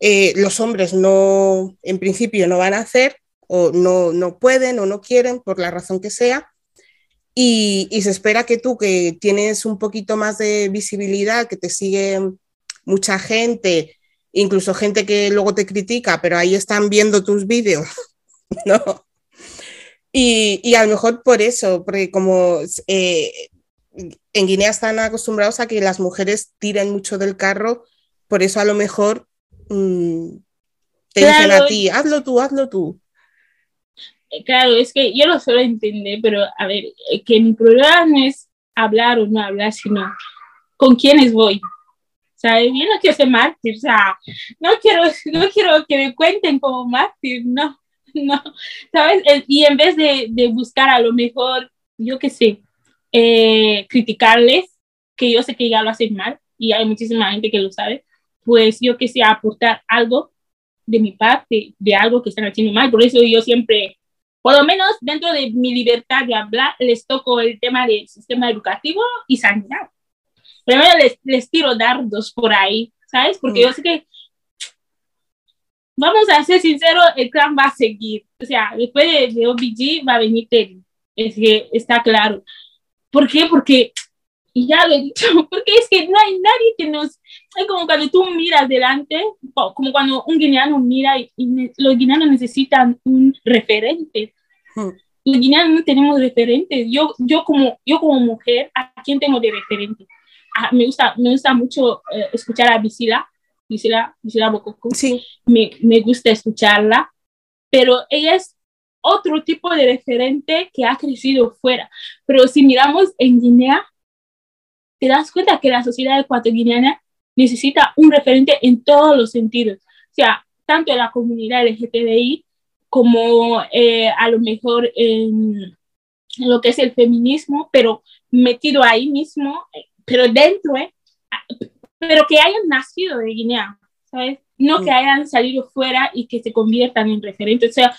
Speaker 1: eh, los hombres no, en principio, no van a hacer, o no, no pueden o no quieren, por la razón que sea. Y, y, se espera que tú, que tienes un poquito más de visibilidad, que te sigue mucha gente, incluso gente que luego te critica, pero ahí están viendo tus vídeos, ¿no? Y, y, a lo mejor por eso, porque como eh, en Guinea están acostumbrados a que las mujeres tiren mucho del carro, por eso a lo mejor mmm, te dicen a ti, hazlo tú, hazlo tú.
Speaker 2: Eh, claro, es que yo lo suelo entender, pero a ver, eh, que mi problema no es hablar o no hablar, sino con quiénes voy. O sea, yo no quiero ser mártir, o sea, no quiero, no quiero que me cuenten como mártir, no, no, ¿sabes? Eh, y en vez de, de buscar a lo mejor, yo qué sé, eh, criticarles, que yo sé que ya lo hacen mal y hay muchísima gente que lo sabe, pues yo que sé, aportar algo de mi parte, de algo que están haciendo mal. Por eso yo siempre, por lo menos dentro de mi libertad de hablar, les toco el tema del sistema educativo y sanidad. Primero les, les tiro dardos por ahí, ¿sabes? Porque mm. yo sé que, vamos a ser sinceros, el clan va a seguir. O sea, después de, de OBG va a venir Terry. Es que está claro. ¿Por qué? Porque, y ya lo he dicho, porque es que no hay nadie que nos, es como cuando tú miras delante, como cuando un guineano mira y, los guineanos necesitan un referente. Hmm. Los guineanos no tenemos referentes. Yo, yo, como, yo como mujer, ¿a quién tengo de referente? Ah, me, gusta, me gusta mucho eh, escuchar a Visila, Visila, Visila Bococo.
Speaker 1: Sí.
Speaker 2: Me, me gusta escucharla, pero ella es otro tipo de referente que ha crecido fuera. Pero si miramos en Guinea, te das cuenta que la sociedad ecuatoriana necesita un referente en todos los sentidos. O sea, tanto la comunidad LGTBI como eh, a lo mejor en lo que es el feminismo, pero metido ahí mismo, pero dentro, eh, pero que hayan nacido de Guinea, ¿sabes? No que hayan salido fuera y que se conviertan en referentes. O sea,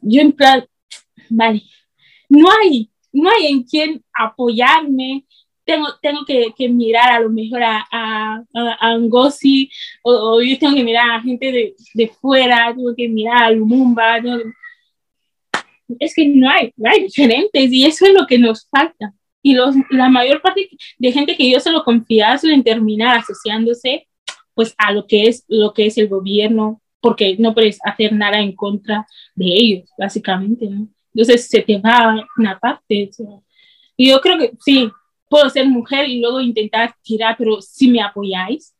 Speaker 2: yo en plan, vale, no hay, no hay en quien apoyarme. Tengo, tengo que, que mirar a lo mejor a, a, a, Ngozi o, yo tengo que mirar a gente de, de fuera, tengo que mirar a Lumumba. Es que no hay, no hay referentes y eso es lo que nos falta. Y los, la mayor parte de gente que yo se lo confía suelen terminar asociándose pues a lo que es lo que es el gobierno, porque no puedes hacer nada en contra de ellos, básicamente, ¿no? Entonces se te va una parte. Y yo creo que sí, puedo ser mujer y luego intentar tirar, pero si me apoyáis,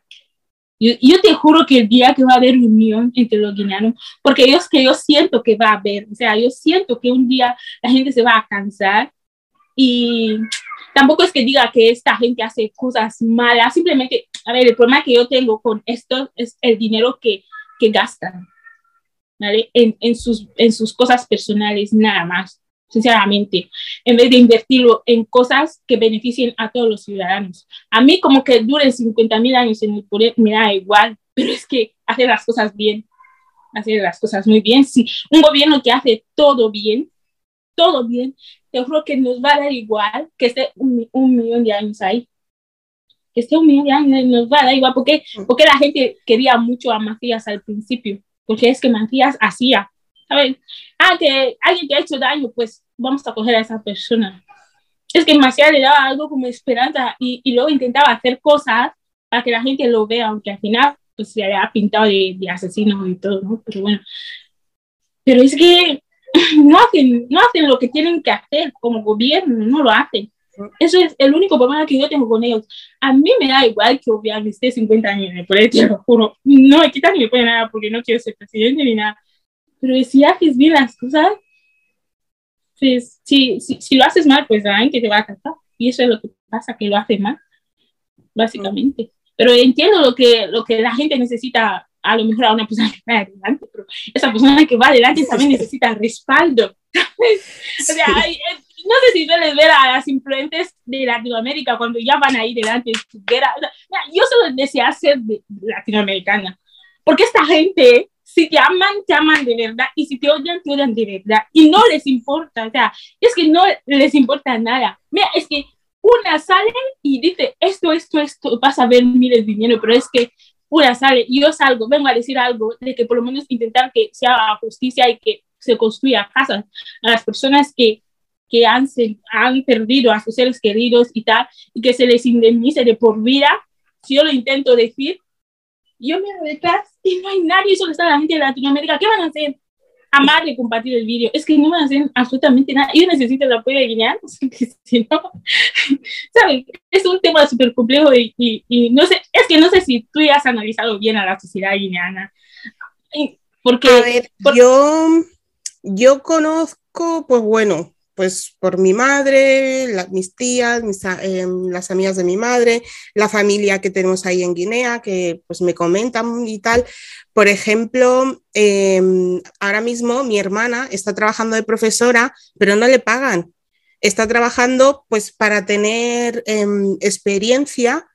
Speaker 2: yo, yo, te juro que el día que va a haber unión entre los guineanos, porque yo, que yo siento que va a haber, o sea, yo siento que un día la gente se va a cansar y tampoco es que diga que esta gente hace cosas malas, simplemente, a ver, el problema que yo tengo con esto es el dinero que, que gastan, ¿vale? En, en, sus, en sus cosas personales, nada más, sinceramente, en vez de invertirlo en cosas que beneficien a todos los ciudadanos. A mí como que duren 50 mil años en el poder, me da igual, pero es que hacer las cosas bien, hacer las cosas muy bien. Si un gobierno que hace todo bien, todo bien, yo creo que nos va a dar igual que esté un, un, millón de años ahí. Que de años nos va a dar igual, porque, mm. porque la gente quería mucho a Macías al principio, porque es que Macías hacía, ¿sabes? Ah, que alguien que ha hecho daño, pues vamos a coger a esa persona. Es que Macías le daba algo como esperanza y, y luego intentaba hacer cosas para que la gente lo vea, aunque al final pues se había pintado de, de asesino y todo, ¿no? Pero bueno, pero es que no hacen, no hacen lo que tienen que hacer como gobierno, no lo hacen. Eso es el único problema que yo tengo con ellos. A mí me da igual que Obiang esté 50 años en el poder, te lo juro. No me quitan ni me ponen nada porque no quiero ser presidente ni nada. Pero si haces bien las cosas, pues si, si, si lo haces mal, pues saben que te va a cansar. Y eso es lo que pasa, que lo hace mal, básicamente. Pero entiendo lo que, lo que la gente necesita a lo mejor a una persona que va adelante, pero esa persona que va adelante también necesita respaldo. o sea, hay, no sé si sueles ver a las influentes de Latinoamérica cuando ya van ahí delante. yo solo deseo ser de latinoamericana, porque esta gente, si te aman, te aman de verdad, y si te odian, te odian de verdad, y no les importa, o sea, es que no les importa nada. Mira, es que una sale y dice esto, esto, esto, vas a ver miles de dinero, pero es que una sale y yo salgo, vengo a decir algo de que por lo menos intentar que se haga justicia y que se construya casas a las personas que, que han, han perdido a sus seres queridos y tal, y que se les indemnice de por vida, si yo lo intento decir, yo me detrás y no hay nadie, solo está la gente de Latinoamérica, ¿qué van a hacer? amar y compartir el vídeo. Es que no van a hacer absolutamente nada. Yo necesito el apoyo de Guinean, si no, ¿sabes? Es un tema súper complejo y, y, no sé, es que no sé si tú ya has analizado bien a la sociedad guineana. Porque,
Speaker 1: a ver, yo, yo conozco, pues bueno, pues por mi madre, mis tías, em, las amigas de mi madre, la familia que tenemos ahí en Guinea, que pues me comentan y tal. Por ejemplo, em, ahora mismo mi hermana está trabajando de profesora, pero no le pagan. Está trabajando pues para tener em, experiencia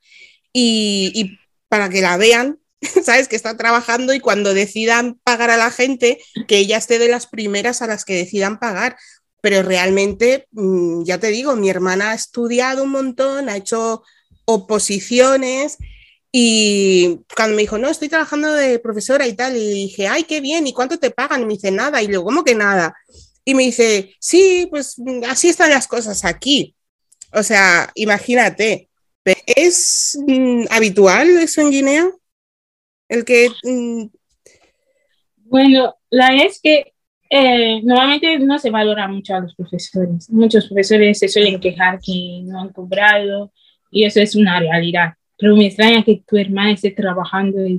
Speaker 1: y, y para que la vean ¿sabes? Que está trabajando y cuando decidan pagar a la gente, que ella esté de las primeras a las que decidan pagar pero realmente, mm, ya te digo, mi hermana ha estudiado un montón, ha hecho oposiciones y cuando me dijo, no, estoy trabajando de profesora y tal, y dije, ay, qué bien, ¿y cuánto te pagan? Y me dice, nada, y luego, ¿cómo que nada? Y me dice, sí, pues mm, así están las cosas aquí. O sea, imagínate, ¿es mm, habitual eso en Guinea? El que...
Speaker 2: Bueno, la es que eh, normalmente no se valora mucho a los profesores. Muchos profesores se suelen quejar que no han cobrado y eso es una realidad. Pero me extraña que tu hermana esté trabajando. Y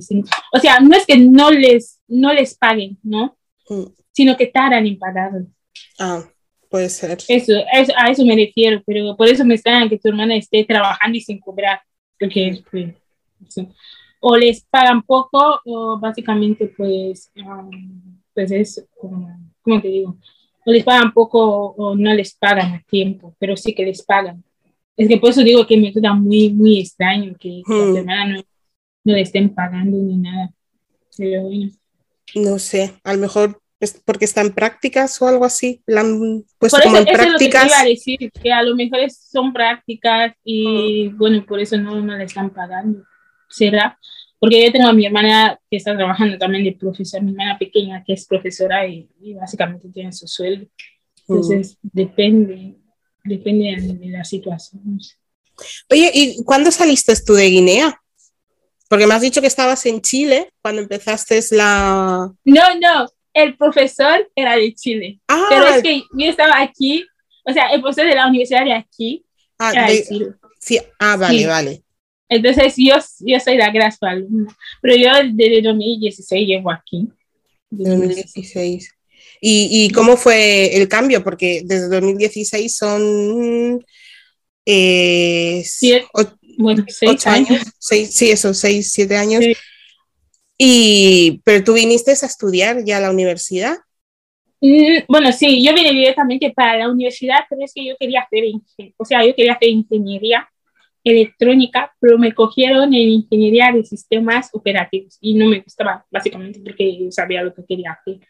Speaker 2: o sea, no es que no les, no les paguen, ¿no? Mm. Sino que tardan en pagar.
Speaker 1: Ah, puede ser.
Speaker 2: Eso, a eso me refiero, pero por eso me extraña que tu hermana esté trabajando y sin cobrar. Porque, pues, o les pagan poco o básicamente pues... Um, pues es como, ¿cómo te digo? No les pagan poco o no les pagan a tiempo, pero sí que les pagan. Es que por eso digo que me queda muy, muy extraño que hmm. no, no, le estén pagando ni nada. Pero bueno.
Speaker 1: No sé, a lo mejor es porque están en prácticas o algo así. La pues como en prácticas.
Speaker 2: Es lo que a decir, que a lo mejor son prácticas y hmm. bueno, por eso no, no le están pagando. ¿Será? Porque yo tengo a mi hermana que está trabajando también de profesora, mi hermana pequeña que es profesora y, básicamente tiene su sueldo. Entonces, mm. depende, depende de, la situación.
Speaker 1: Oye, ¿y cuándo saliste tú de Guinea? Porque me has dicho que estabas en Chile cuando empezaste la...
Speaker 2: No, no, el profesor era de Chile. Ah, pero es que yo estaba aquí, o sea, el profesor de la universidad de aquí.
Speaker 1: Ah, era de, Chile. Sí, ah vale, vale.
Speaker 2: Entonces, yo, yo soy la alumna, pero yo desde 2016 llevo aquí.
Speaker 1: 2016. ¿Y, ¿Y, cómo fue el cambio? Porque desde 2016 son... Eh,
Speaker 2: bueno, seis años.
Speaker 1: sí, eso, seis, siete años. Y, pero tú viniste a estudiar ya a la universidad.
Speaker 2: Mm, bueno, sí, yo vine directamente para la universidad, pero es que yo quería hacer, o sea, yo quería hacer ingeniería electrónica, pero me cogieron en ingeniería de sistemas operativos y no me gustaba, básicamente porque sabía lo que quería hacer.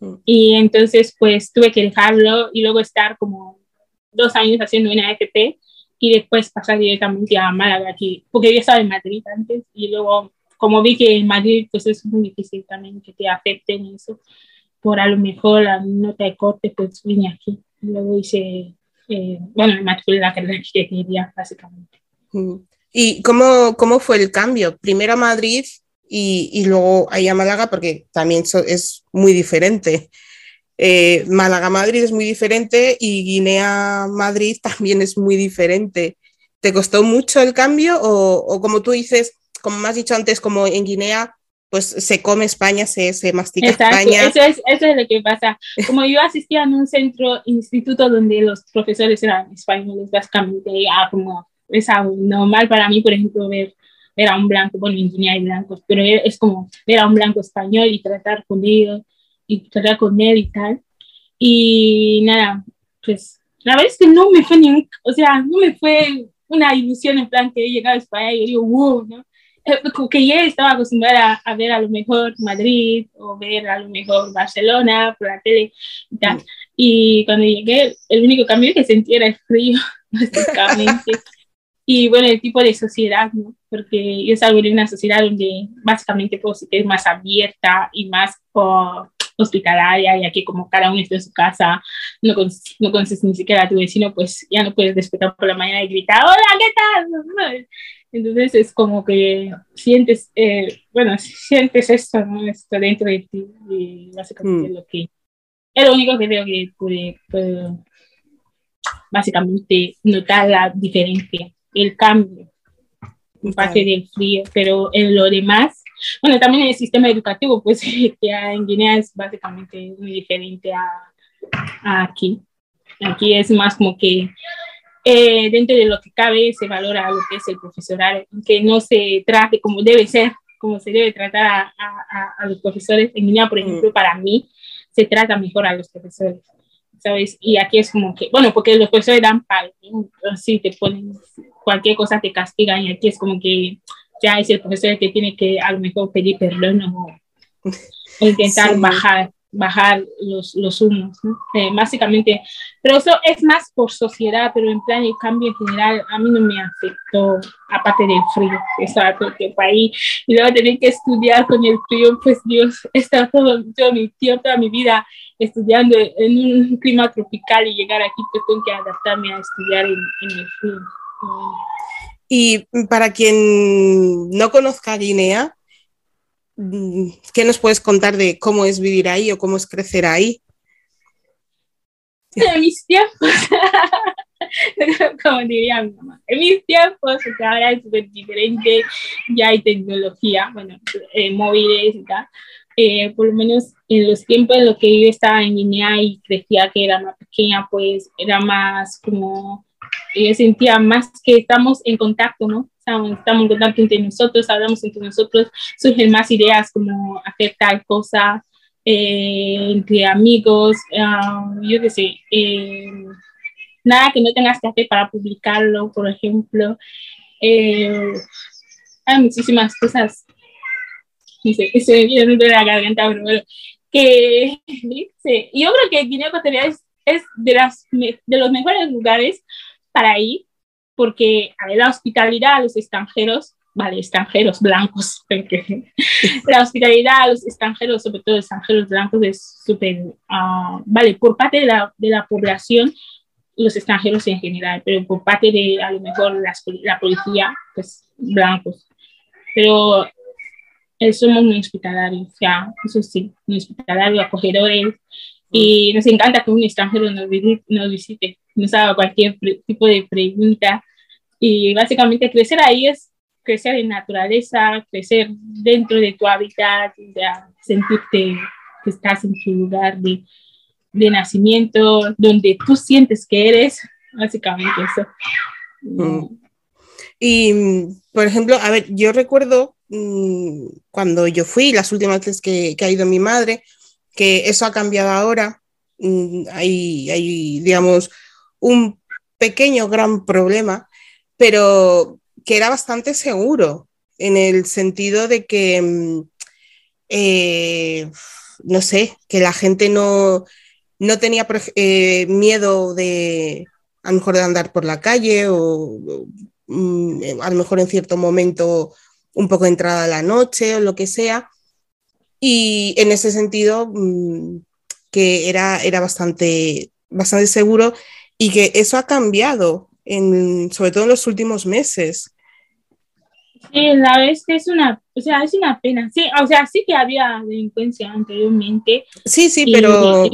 Speaker 2: Mm. Y entonces, pues tuve que dejarlo y luego estar como dos años haciendo una FP y después pasar directamente a Málaga aquí, porque yo estaba en Madrid antes y luego, como vi que en Madrid pues es muy difícil también que te acepten eso, por a lo mejor la nota de corte, pues vine aquí. Y luego hice, eh, bueno, me matriculé la carrera que quería, básicamente.
Speaker 1: ¿Y cómo, cómo fue el cambio? Primero a Madrid y, y luego ahí a Málaga, porque también es muy diferente. Eh, Málaga-Madrid es muy diferente y Guinea-Madrid también es muy diferente. ¿Te costó mucho el cambio o, o, como tú dices, como me has dicho antes, como en Guinea, pues se come España, se, se mastica España?
Speaker 2: Eso es, eso es lo que pasa. Como yo asistía en un centro, instituto donde los profesores eran españoles, básicamente, ya como es normal para mí, por ejemplo, ver, ver a un blanco, bueno, en Guinea hay blancos, pero es como ver a un blanco español y tratar con él, y tratar con él y tal. Y nada, pues la verdad es que no me fue ni, o sea, no me fue una ilusión en plan que he llegado a España y yo digo, wow, ¿no? Eh, como que ya estaba acostumbrada a ver a lo mejor Madrid o ver a lo mejor Barcelona por la tele y tal. Mm. Y cuando llegué, el único cambio que sentí era el frío, básicamente y bueno, el tipo de sociedad, ¿no? Porque yo salgo de una sociedad donde básicamente puedo ser más abierta y más, o hospitalaria y aquí como cada uno está en su casa, no, no conoces ni siquiera a tu vecino, pues ya no puedes despertar por la mañana y gritar, hola, ¿qué tal? Entonces es como que sientes, eh, bueno, sientes esto, ¿no? Esto dentro de ti y básicamente mm. lo que, es lo único que veo que puede, puedo básicamente notar la diferencia, el cambio en parte del frío, pero en lo demás, bueno, también el sistema educativo, pues que en Guinea es básicamente muy diferente a, a aquí. Aquí es más como que eh, dentro de lo que cabe se valora lo que es el profesorado, que no se trate como debe ser, como se debe tratar a, a, a los profesores. En Guinea, por mm. ejemplo, para mí, se trata mejor a los profesores, ¿sabes? Y aquí es como que, bueno, porque los profesores dan palo, así te ponen cualquier cosa te castigan y aquí es como que ya es el profesor que tiene que a lo mejor pedir perdón o, intentar bajar bajar los, los humos, ¿no? Eh, básicamente. Pero eso es más por sociedad, pero en plan el cambio en general a mí no me afectó, aparte del frío, estaba todo el ahí, y luego tener que estudiar con el frío, pues Dios, estado todo, todo mi tiempo, toda mi vida estudiando en un clima tropical y llegar aquí pues tengo que adaptarme a estudiar en, en el frío.
Speaker 1: Y para quien no conozca Guinea, ¿Qué nos puedes contar de cómo es vivir ahí o cómo es crecer ahí?
Speaker 2: En mis tiempos, como diría mi mamá, en mis tiempos, que ahora es súper diferente, ya hay tecnología, bueno, eh, móviles y tal. Eh, por lo menos en los tiempos en los que yo estaba en Guinea y crecía que era más pequeña, pues era más como, yo sentía más que estamos en contacto, ¿no? estamos, en contacto entre nosotros, hablamos entre nosotros, surgen más ideas como hacer tal cosa eh, entre amigos, ah, yo qué sé, eh, nada que no tengas que hacer para publicarlo, por ejemplo. Eh, hay muchísimas cosas. Dice, se me de la garganta, bueno, que dice, yo creo que Guinea Ecuatorial es, es de, las, de los mejores lugares para ir porque a ver, la hospitalidad a los extranjeros, vale, extranjeros blancos, la hospitalidad a los extranjeros, sobre todo extranjeros blancos, es súper, uh, vale, por parte de la, de la población, los extranjeros en general, pero por parte de a lo mejor las, la policía, pues blancos. Pero somos muy hospitalarios, o sea, eso sí, muy hospitalarios, acogedores, y nos encanta que un extranjero nos visite, nos, visite, nos haga cualquier tipo de pregunta y básicamente crecer ahí es crecer en naturaleza, crecer dentro de tu hábitat, sentirte que estás en tu lugar de, de nacimiento, donde tú sientes que eres, básicamente eso.
Speaker 1: Mm. Y, por ejemplo, a ver, yo recuerdo mm, cuando yo fui, las últimas veces que, ha ido mi madre, que eso ha cambiado ahora. Mm, hay, digamos, un pequeño, gran problema pero que era bastante seguro en el sentido de que, mm, eh, no sé, que la gente no, no tenía eh, miedo de a lo mejor de andar por la calle o a lo mejor en cierto momento un poco entrada la noche o lo que sea. Y en ese sentido, mm, que era, era bastante, bastante seguro y que eso ha cambiado sobre todo en los últimos meses.
Speaker 2: Sí, la vez que es una, o sea, es una pena. Sí, o sea, sí que había delincuencia anteriormente.
Speaker 1: Sí, sí, pero...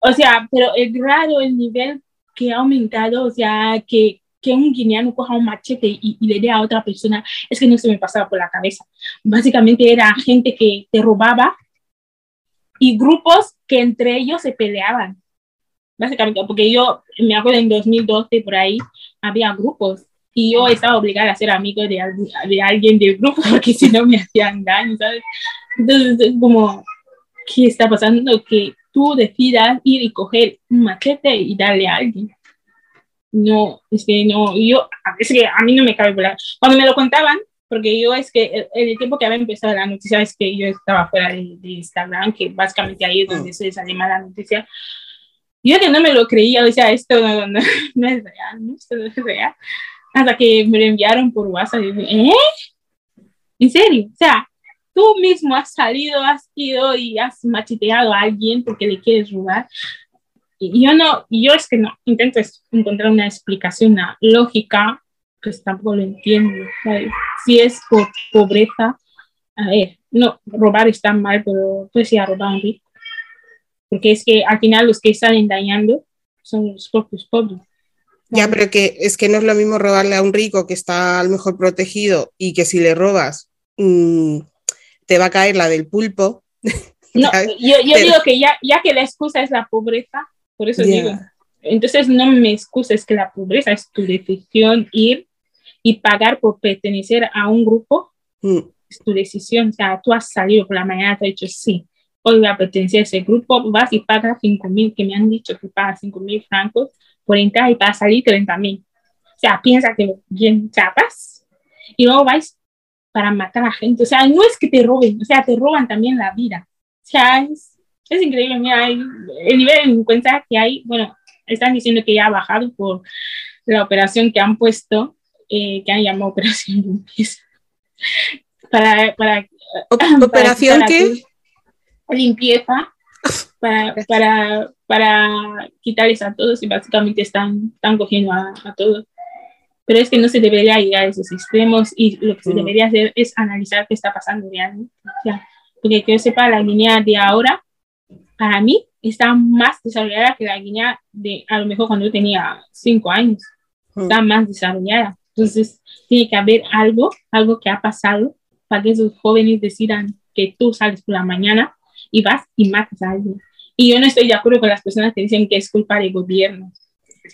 Speaker 2: o sea, pero es raro el nivel que ha aumentado, o sea, que, que un guineano coja un machete y, y, le dé a otra persona, es que no se me pasaba por la cabeza. Básicamente era gente que te robaba y grupos que entre ellos se peleaban. Básicamente, porque yo me acuerdo en 2012 por ahí, había grupos y yo estaba obligada a ser amigo de, de alguien del grupo porque si no me hacían daño, ¿sabes? Entonces es como, ¿qué está pasando? Que tú decidas ir y coger un machete y darle a alguien. No, es que no, yo, es que a mí no me cabe volar. Cuando me lo contaban, porque yo es que en el tiempo que había empezado la noticia es que yo estaba fuera de, de Instagram, que básicamente ahí es donde mm. se desanima la noticia, yo que no me lo creía, o sea, esto no, no, no es real, ¿no? esto no es real. Hasta que me lo enviaron por WhatsApp y dije, ¿eh? ¿En serio? O sea, tú mismo has salido, has ido y has macheteado a alguien porque le quieres robar. Y yo no, yo es que no, intento encontrar una explicación, una lógica, pues tampoco lo entiendo. Si es por pobreza, a ver, no, robar está mal, pero pues ya robar un rico. Porque es que al final los que están engañando son los propios pobres.
Speaker 1: Ya, pero que es que no es lo mismo robarle a un rico que está a lo mejor protegido y que si le robas mm, te va a caer la del pulpo.
Speaker 2: No, yo, digo que ya, ya que la excusa es la pobreza, por eso digo. Entonces no me excuses que la pobreza es tu decisión ir y pagar por pertenecer a un grupo. Mm. Es tu decisión. O sea, tú has salido por la mañana, te has dicho sí, hoy voy a pertenecer a ese grupo, vas y pagas 5 mil, que me han dicho que pagas 5 mil francos por entrar y para salir 30 mil. O sea, piensa que bien chapas y luego vais para matar a gente. O sea, no es que te roben, o sea, te roban también la vida. O sea, es, es increíble. Mira, el nivel de cuenta que hay, bueno, están diciendo que ya ha bajado por la operación que han puesto, eh, que han llamado operación limpieza. Para, para,
Speaker 1: ¿Operación qué?
Speaker 2: Limpieza. Para, para, para quitarles a todos y básicamente están, están cogiendo a, a todos pero es que no se debería ir a esos extremos y lo que se mm. debería hacer es analizar qué está pasando realmente. porque que yo sepa, la línea de ahora, para mí, está más desarrollada que la línea de a lo mejor cuando yo tenía cinco años. Mm. Está más desarrollada. Entonces, tiene que haber algo, algo que ha pasado para que esos jóvenes decidan que tú sales por la mañana y vas y matas a alguien. Y yo no estoy de acuerdo con las personas que dicen que es culpa del gobierno.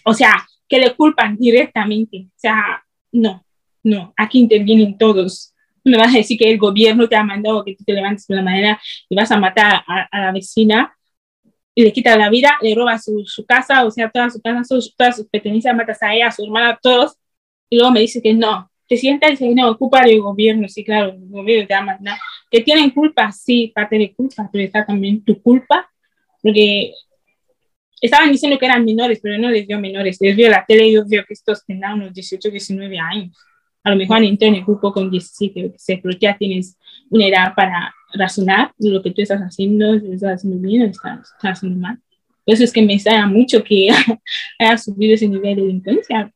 Speaker 2: O sea, que le culpan directamente. O sea, no, no, aquí intervienen todos. No me vas a decir que el gobierno te ha mandado que tú te levantes de una manera y vas a matar a, la vecina le quitas la vida, le robas su, su, casa, o sea, toda su casa, todas sus pertenencias, matas a ella, a su hermana, a todos, y luego me dice que no. Te sientas y dices, no, culpa del gobierno, sí, claro, el gobierno te ha mandado. Que tienen culpa, sí, parte de culpa, pero está también tu culpa, porque estaban diciendo que eran menores, pero no les dio menores, les dio la tele y yo veo que estos tendrán unos 18, 19 años. A lo mejor han entrado en el grupo con 17, pero ya tienes una edad para razonar de lo que tú estás haciendo, si estás haciendo bien o estás, haciendo mal. Por eso es que me extraña mucho que haya subido ese nivel de delincuencia.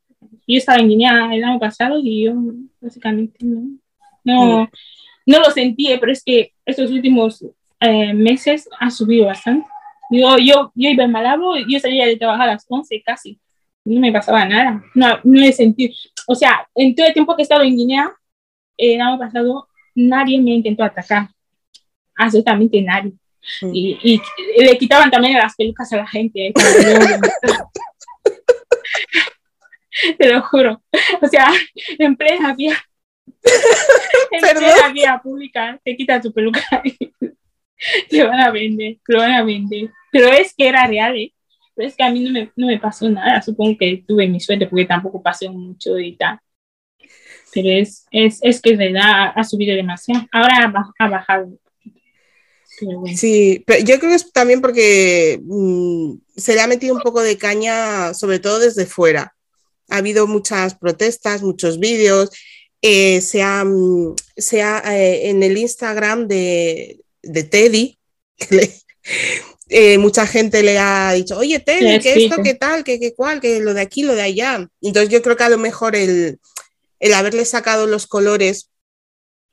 Speaker 2: Yo estaba en Guinea el año pasado y yo básicamente no, no, no lo sentí, pero es que estos últimos eh, meses ha subido bastante. Yo, yo, yo iba en Malabo, yo salía de trabajar a las 11 casi. No me pasaba nada. No, no he sentido. O sea, en todo el tiempo que he estado en Guinea, el año pasado, nadie me intentó atacar. Absolutamente nadie. Mm. Y, y, le quitaban también las pelucas a la gente. ¿eh? Te lo juro. O sea, en plena vía, en plena vía pública, te quita tu peluca te van a vender, lo van a vender. Pero es que era real, ¿eh? Pero es que a mí no me, no me pasó nada. Supongo que tuve mi suerte porque tampoco pasé mucho y tal. Pero es, es, es que de verdad ha subido demasiado. Ahora ha, bajado.
Speaker 1: Sí, pero yo creo que es también porque mm, se le ha metido un poco de caña, sobre todo desde fuera. Ha habido muchas protestas, muchos vídeos. Eh, se ha, mm, se ha eh, en el Instagram de, de Teddy, eh, mucha gente le ha dicho, oye, Teddy, ¿qué esto, qué tal, qué, qué cuál, que lo de aquí, lo de allá. Entonces yo creo que a lo mejor el, el haberle sacado los colores,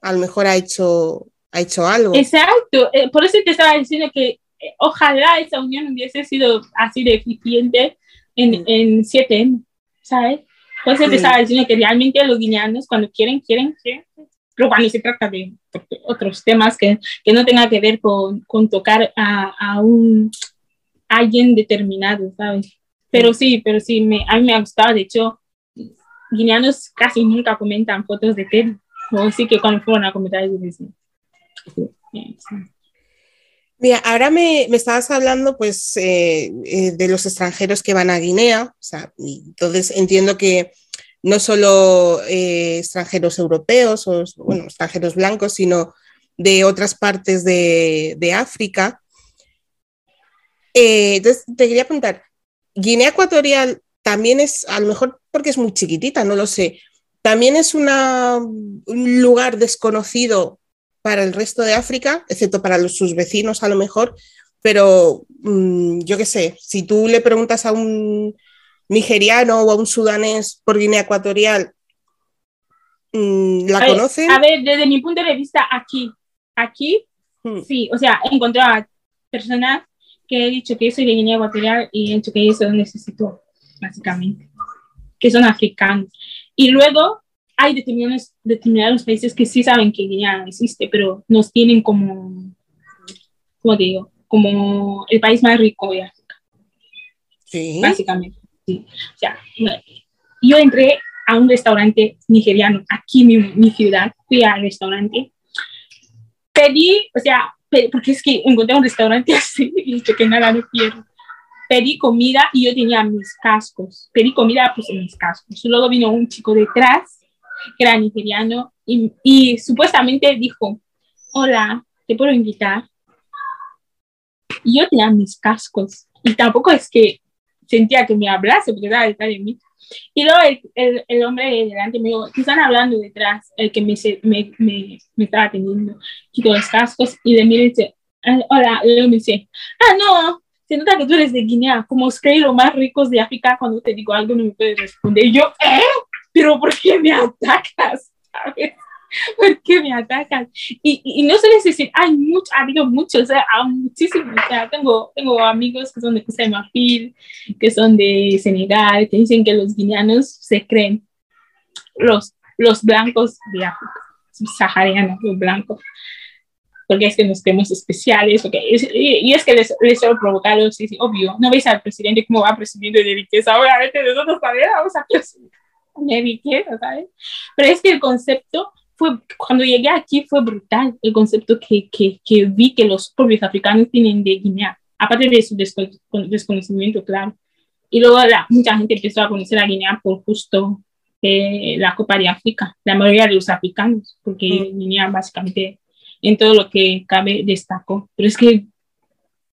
Speaker 1: a lo mejor ha hecho, ha hecho algo.
Speaker 2: Exacto, eh, por eso te estaba diciendo que eh, ojalá esa unión hubiese sido así de eficiente en, mm. en 7M, ¿sabes? Por eso te estaba diciendo que realmente los guineanos cuando quieren, quieren, quieren, pero cuando se trata de otros temas que, que no tenga que ver con, con tocar a, a, un alguien determinado, ¿sabes? Pero sí, pero sí, me, a mí me ha gustado, de hecho, guineanos casi nunca comentan fotos de Ted, o sí que cuando fueron a comentar, dicen,
Speaker 1: Mira, ahora me, me, estabas hablando pues eh, eh, de los extranjeros que van a Guinea, o sea, entonces entiendo que no solo eh, extranjeros europeos o bueno, extranjeros blancos, sino de otras partes de, África. Eh, entonces, te quería preguntar, Guinea Ecuatorial también es, a lo mejor porque es muy chiquitita, no lo sé, también es un lugar desconocido para el resto de África, excepto para los, sus vecinos a lo mejor, pero mm, yo qué sé, si tú le preguntas a un nigeriano o a un sudanés por Guinea Ecuatorial, mm, ¿la conocen?
Speaker 2: A ver, desde mi punto de vista, aquí, aquí, hmm. sí, o sea, he encontrado personas que he dicho que soy de Guinea Ecuatorial y he dicho que eso necesito, básicamente, que son africanos. Y luego hay determinados, determinados países que sí saben que Guinea existe, pero nos tienen como, ¿cómo te digo? Como el país más rico de África. Sí. Básicamente. Sí. O sea, yo entré a un restaurante nigeriano aquí en mi ciudad, fui al restaurante, pedí, o sea, porque es que encontré un restaurante así y dije que nada no quiero. Pedí comida y yo tenía mis cascos. Pedí comida, puse mis cascos. Luego vino un chico detrás, que era nigeriano, y, y supuestamente dijo, hola, ¿te puedo invitar? Y yo tenía mis cascos. Y tampoco es que sentía que me hablase, porque estaba detrás de mí. Y luego el, el, el, hombre de delante me dijo, ¿qué están hablando detrás? El que me, me, me, me estaba atendiendo. Quito los cascos y de mí dice, ah, hola, luego me dice, ah, no, se nota que tú eres de Guinea, como os creí los más ricos de África, cuando te digo algo no me puedes responder. Y yo, ¿eh? ¿Pero por qué me atacas? ¿Sabes? ¿por qué me atacan? Y, y, no sé decir, hay mucho, ha habido muchos, o sea, muchísimos, o sea, tengo, tengo amigos que son de Costa de Marfil, que son de Senegal, que dicen que los guineanos se creen los, los blancos de África, saharianos, los blancos porque es que nos creemos especiales, porque y, es que les, les quiero provocar, sí, sí, obvio, no veis al presidente como va presidiendo de riqueza, obviamente nosotros también vamos a presumir de riqueza, ¿sabes? Pero es que el concepto fue, cuando llegué aquí fue brutal el concepto que, que, que vi que los propios africanos tienen de Guinea, aparte de su desconocimiento, claro. Y luego la, mucha gente empezó a conocer a Guinea por justo eh, la Copa de África, la mayoría de los africanos, porque mm. Guinea básicamente en todo lo que cabe destacó. Pero es que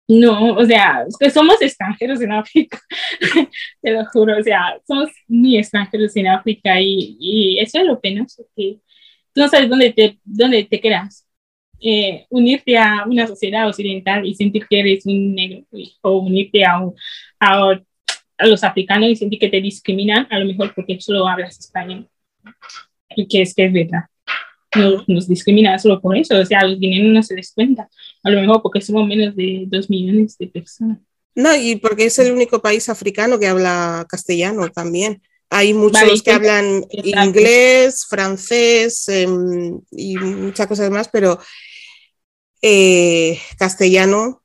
Speaker 2: no, o sea, somos extranjeros en África, te lo juro, o sea, somos muy extranjeros en África y, y eso es lo penoso, que tú no sabes dónde te, dónde te quedas. Eh, unirte a una sociedad occidental y sentir que eres un negro o unirte a, a, a, los africanos y sentir que te discriminan, a lo mejor porque solo hablas español. Y que es que es verdad. Nos, nos discriminan solo por eso, o sea, los guineanos no se les cuenta, a lo mejor porque somos menos de dos millones de personas.
Speaker 1: No, y porque es el único país africano que habla castellano también. Hay muchos que hablan inglés, francés em, y muchas cosas más, pero eh, castellano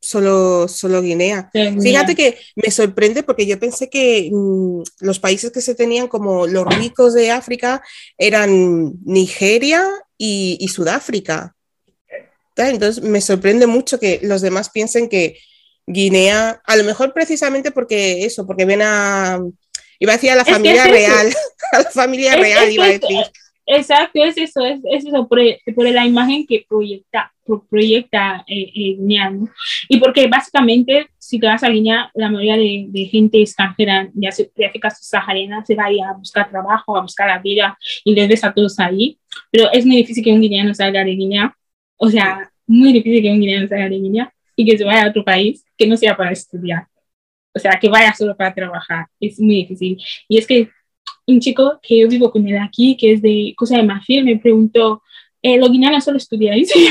Speaker 1: solo, solo Guinea. Fíjate que me sorprende porque yo pensé que mm, los países que se tenían como los ricos de África eran Nigeria y, y Sudáfrica. Entonces me sorprende mucho que los demás piensen que Guinea, a lo mejor precisamente porque eso, porque ven a Iba a decir a la familia real, a la familia real iba a decir.
Speaker 2: Exacto, es eso, es, eso, por, por, la imagen que proyecta, proyecta eh, eh, Guinea, Y porque básicamente, si te vas a Guinea, la mayoría de, de gente extranjera de, de África subsahariana se va a ir a buscar trabajo, a buscar la vida, y les ves a todos ahí. Pero es muy difícil que un guineano salga de Guinea, o sea, muy difícil que un guineano salga de Guinea y que se vaya a otro país que no sea para estudiar o sea, que vaya solo para trabajar, es muy difícil. Y es que un chico que yo vivo con él aquí, que es de Cosa de Mafia, me preguntó, eh, ¿lo guineanos solo estudiáis?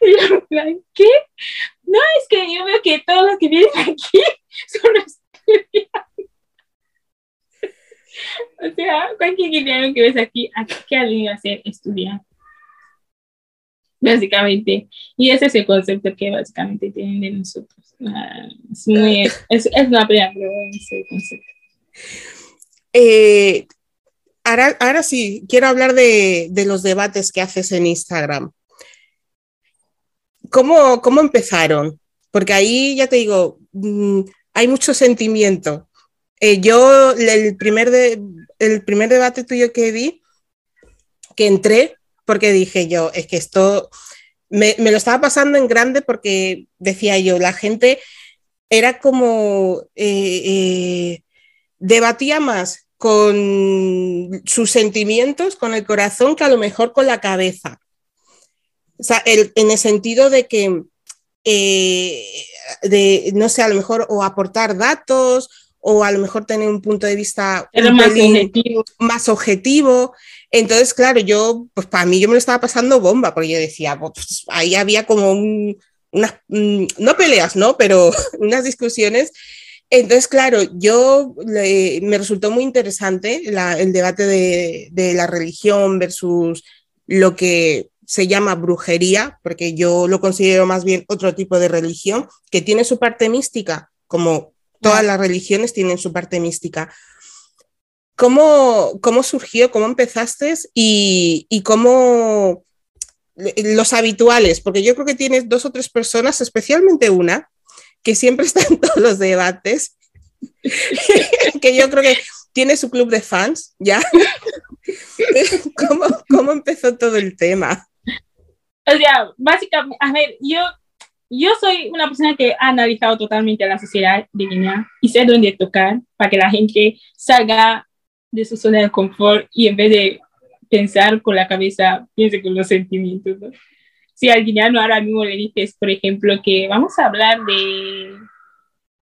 Speaker 2: Y yo, ¿qué? No, es que yo veo que todos los que vienen aquí solo estudian. O sea, cualquier guineano que ves aquí, ¿qué ha venido a hacer? Estudiar básicamente. Y ese es el concepto que básicamente tienen de nosotros. Ah, es, muy, es, es una pena, pero ese concepto.
Speaker 1: Eh, ahora, ahora sí, quiero hablar de, de, los debates que haces en Instagram. ¿Cómo, cómo empezaron? Porque ahí, ya te digo, mm, hay mucho sentimiento. Eh, yo, el primer, de, el primer debate tuyo que vi, que entré, porque dije yo, es que esto me, me, lo estaba pasando en grande porque decía yo, la gente era como, eh, eh, debatía más con sus sentimientos, con el corazón, que a lo mejor con la cabeza. O sea, en el sentido de que, de, no sé, a lo mejor o aportar datos o a lo mejor tener un punto de vista
Speaker 2: más, objetivo.
Speaker 1: más objetivo. Entonces, claro, yo, pues para mí yo me lo estaba pasando bomba, porque yo decía, pues ahí había como unas, mm, no peleas, ¿no? Pero unas discusiones. Entonces, claro, yo me resultó muy interesante el debate de, de la religión versus lo que se llama brujería, porque yo lo considero más bien otro tipo de religión, que tiene su parte mística, como todas las religiones tienen su parte mística. ¿Cómo, cómo surgió, cómo empezaste y, y cómo los habituales? Porque yo creo que tienes dos o tres personas, especialmente una, que siempre está en todos los debates, que yo creo que tiene su club de fans, ¿ya? ¿Cómo, ¿Cómo empezó todo el tema?
Speaker 2: O sea, básicamente, a ver, yo yo soy una persona que ha analizado totalmente la sociedad de Guinea y sé dónde tocar para que la gente salga de su zona de confort y en vez de pensar con la cabeza, piense con los sentimientos. Si al guineano ahora mismo le dices, por ejemplo, que vamos a hablar de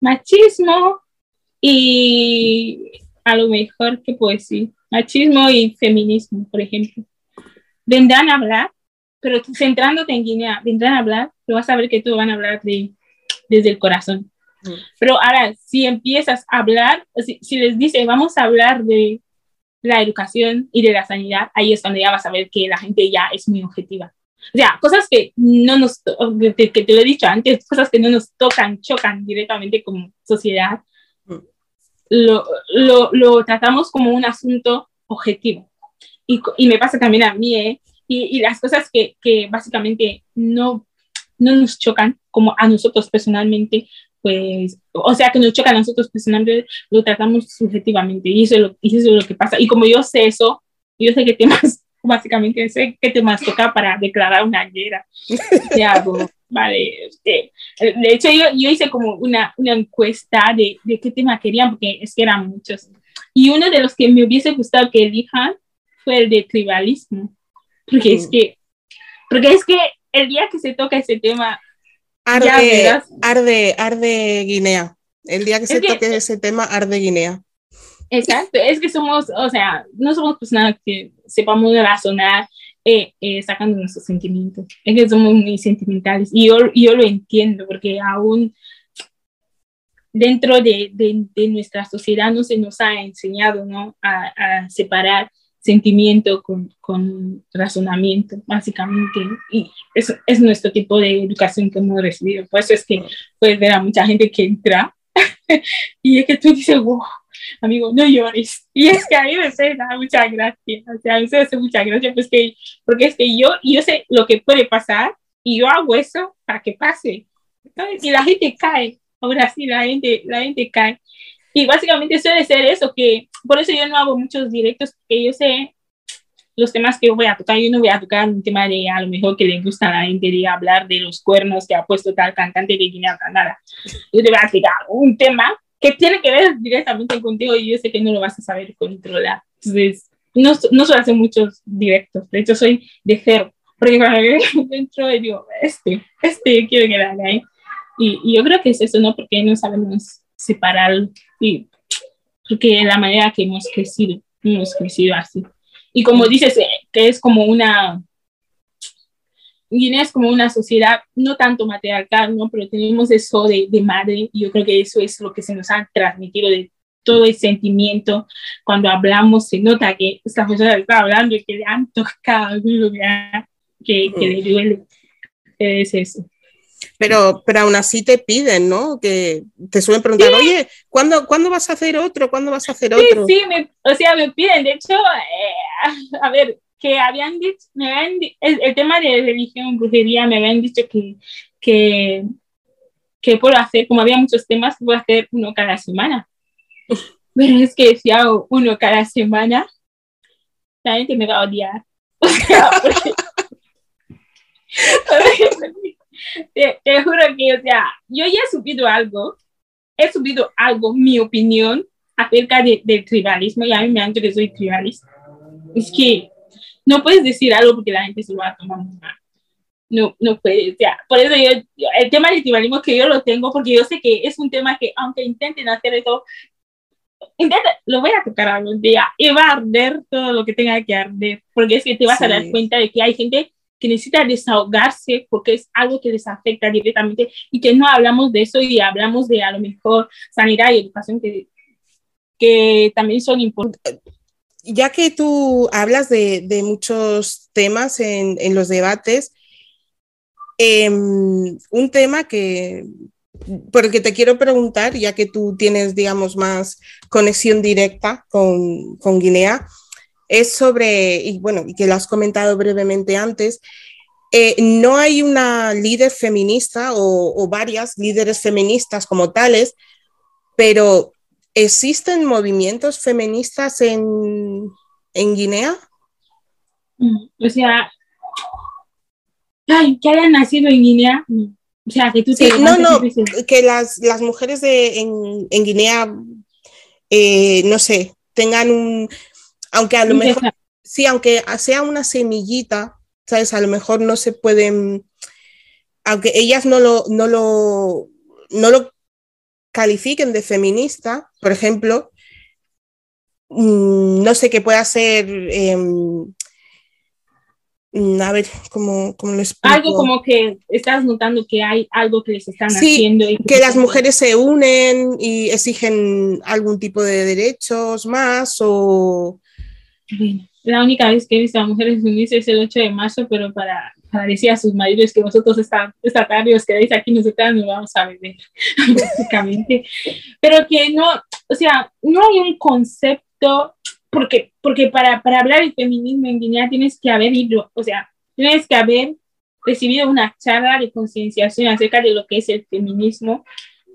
Speaker 2: machismo y a lo mejor, ¿qué puedo decir? Machismo y feminismo, por ejemplo. Vendrán a hablar pero centrándote en Guinea, vendrán a hablar, pero vas a ver que todos van a hablar de, desde el corazón. Mm. Pero ahora, si empiezas a hablar, si, si, les dice, vamos a hablar de la educación y de la sanidad, ahí es cuando ya vas a ver que la gente ya es muy objetiva. O sea, cosas que no nos, que te lo he dicho antes, cosas que no nos tocan, chocan directamente como sociedad, mm. lo, lo, lo, tratamos como un asunto objetivo. Y, y me pasa también a mí, ¿eh? Y, las cosas que, que, básicamente no, no nos chocan, como a nosotros personalmente, pues, o sea, que nos chocan a nosotros personalmente, lo tratamos subjetivamente y eso, es lo, y eso es lo que pasa. Y como yo sé eso, yo sé qué temas, básicamente sé qué temas toca para declarar una guerra. vale, este, de hecho yo, yo hice como una, una encuesta de, de qué tema querían, porque es que eran muchos. Y uno de los que me hubiese gustado que elijan fue el de tribalismo porque es que, porque es que el día que se toca ese tema,
Speaker 1: arde, arde, arde Guinea. El día que se toque ese tema, arde Guinea.
Speaker 2: Exacto, es que somos, o sea, no somos personas que sepamos razonar eh, eh, sacando nuestros sentimientos. Es que somos muy sentimentales y yo, yo lo entiendo porque aún dentro de, de, de, nuestra sociedad no se nos ha enseñado ¿no? a, a separar sentimiento con, con razonamiento, básicamente. Y eso es nuestro tipo de educación que hemos recibido. Por eso es que puedes ver a mucha gente que entra y es que tú dices, wow, amigo, no llores. Y es que a mí me da mucha gracia. O sea, a mí me hace mucha gracia pues que, porque es que yo, yo sé lo que puede pasar y yo hago eso para que pase. Entonces, y la gente cae. Ahora sí, la gente, la gente cae. Y básicamente suele ser eso, que por eso yo no hago muchos directos, porque yo sé los temas que yo voy a tocar. Yo no voy a tocar un tema de a lo mejor que le gusta a la gente de hablar de los cuernos que ha puesto tal cantante de Guinea Canada. Yo te voy a explicar un tema que tiene que ver directamente contigo y yo sé que no lo vas a saber controlar. Entonces, no, no suelo hacer muchos directos. De hecho, soy de cero. Porque cuando yo entro digo, este, este quiero que la ahí. Y, y yo creo que es eso, ¿no? Porque no sabemos separar y porque la manera que hemos crecido, hemos crecido así. Y como dices, eh, que es como una, Guinea es como una sociedad no tanto matriarcal, ¿no? Pero tenemos eso de, de madre y yo creo que eso es lo que se nos ha transmitido de todo el sentimiento. Cuando hablamos se nota que esta persona está hablando y que le han tocado algún lugar que, que le duele. Es eso.
Speaker 1: Pero, pero aún así te piden, ¿no? Que te suelen preguntar, oye, ¿cuándo, ¿cuándo vas a hacer otro? ¿Cuándo vas a hacer otro?
Speaker 2: Sí, sí, o sea, me piden. De hecho, eh, a ver, que habían dicho, me habían, el, tema de religión, brujería, me habían dicho que, que, que puedo hacer, como había muchos temas, puedo hacer uno cada semana. Pero es que si hago uno cada semana, la gente me va a odiar. O sea, porque, te, juro que, o sea, yo ya he subido algo, he subido algo, mi opinión, acerca del tribalismo y a mí me han dicho que soy tribalista. Es que no puedes decir algo porque la gente se lo va a tomar mal. No, no puedes, ya. Por eso yo, el tema del tribalismo que yo lo tengo, porque yo sé que es un tema que, aunque intenten hacer eso, intenta, lo voy a tocar algún día y va a arder todo lo que tenga que arder, porque es que te vas a dar cuenta de que hay gente que necesita desahogarse porque es algo que les afecta directamente y que no hablamos de eso y hablamos de a lo mejor sanidad y educación que, que también son importantes.
Speaker 1: Ya que tú hablas de, de muchos temas en, en los debates, eh, un tema que por el que te quiero preguntar, ya que tú tienes, digamos, más conexión directa con, con Guinea, es sobre, y bueno, y que lo has comentado brevemente antes, eh, no hay una líder feminista o, o, varias líderes feministas como tales, pero ¿existen movimientos feministas en, en Guinea?
Speaker 2: Mm, o sea, ay, que hayan nacido en Guinea. O sea, que tú
Speaker 1: sí, no, no, que las, las mujeres de, en, en Guinea, eh, no sé, tengan un, aunque a lo mejor, sí, aunque sea una semillita, ¿sabes? A lo mejor no se pueden, aunque ellas no lo, no lo, no lo califiquen de feminista, por ejemplo, mm, no sé, qué pueda ser, eh, a ver, ¿cómo, cómo lo explico?
Speaker 2: Algo como que estás notando que hay algo que les están
Speaker 1: sí,
Speaker 2: haciendo. Y
Speaker 1: que, que las mujeres se unen y exigen algún tipo de derechos más o...
Speaker 2: La única vez que he visto a mujeres unirse es el 8 de marzo, pero para, para decir a sus maridos que vosotros esta, esta tarde os quedáis aquí, nosotras nos vamos a beber, básicamente. Pero que no, o sea, no hay un concepto porque, porque para, para hablar de feminismo en Guinea tienes que haber ido, o sea, tienes que haber recibido una charla de concienciación acerca de lo que es el feminismo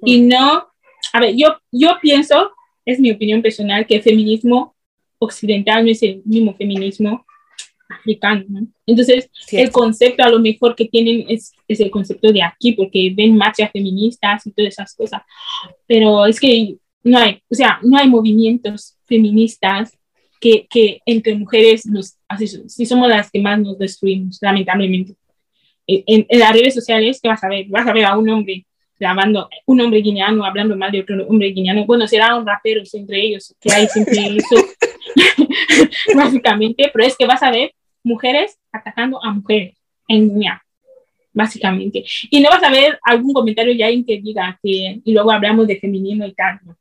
Speaker 2: y no, a ver, yo, yo pienso, es mi opinión personal, que el feminismo occidental no es el mismo feminismo africano, ¿no? Entonces, Cierto. el concepto a lo mejor que tienen es, es el concepto de aquí, porque ven marchas feministas y todas esas cosas, pero es que no hay, o sea, no hay movimientos feministas que, que entre mujeres nos, así, sí somos las que más nos destruimos, lamentablemente. En, en, las redes sociales, ¿qué vas a ver? Vas a ver a un hombre grabando, un hombre guineano hablando mal de otro hombre guineano. Bueno, serán raperos entre ellos, que hay siempre eso, básicamente, pero es que vas a ver mujeres atacando a mujeres en Guinea, básicamente. Y no vas a ver algún comentario ya en que diga que, y luego hablamos de feminismo y tal. No,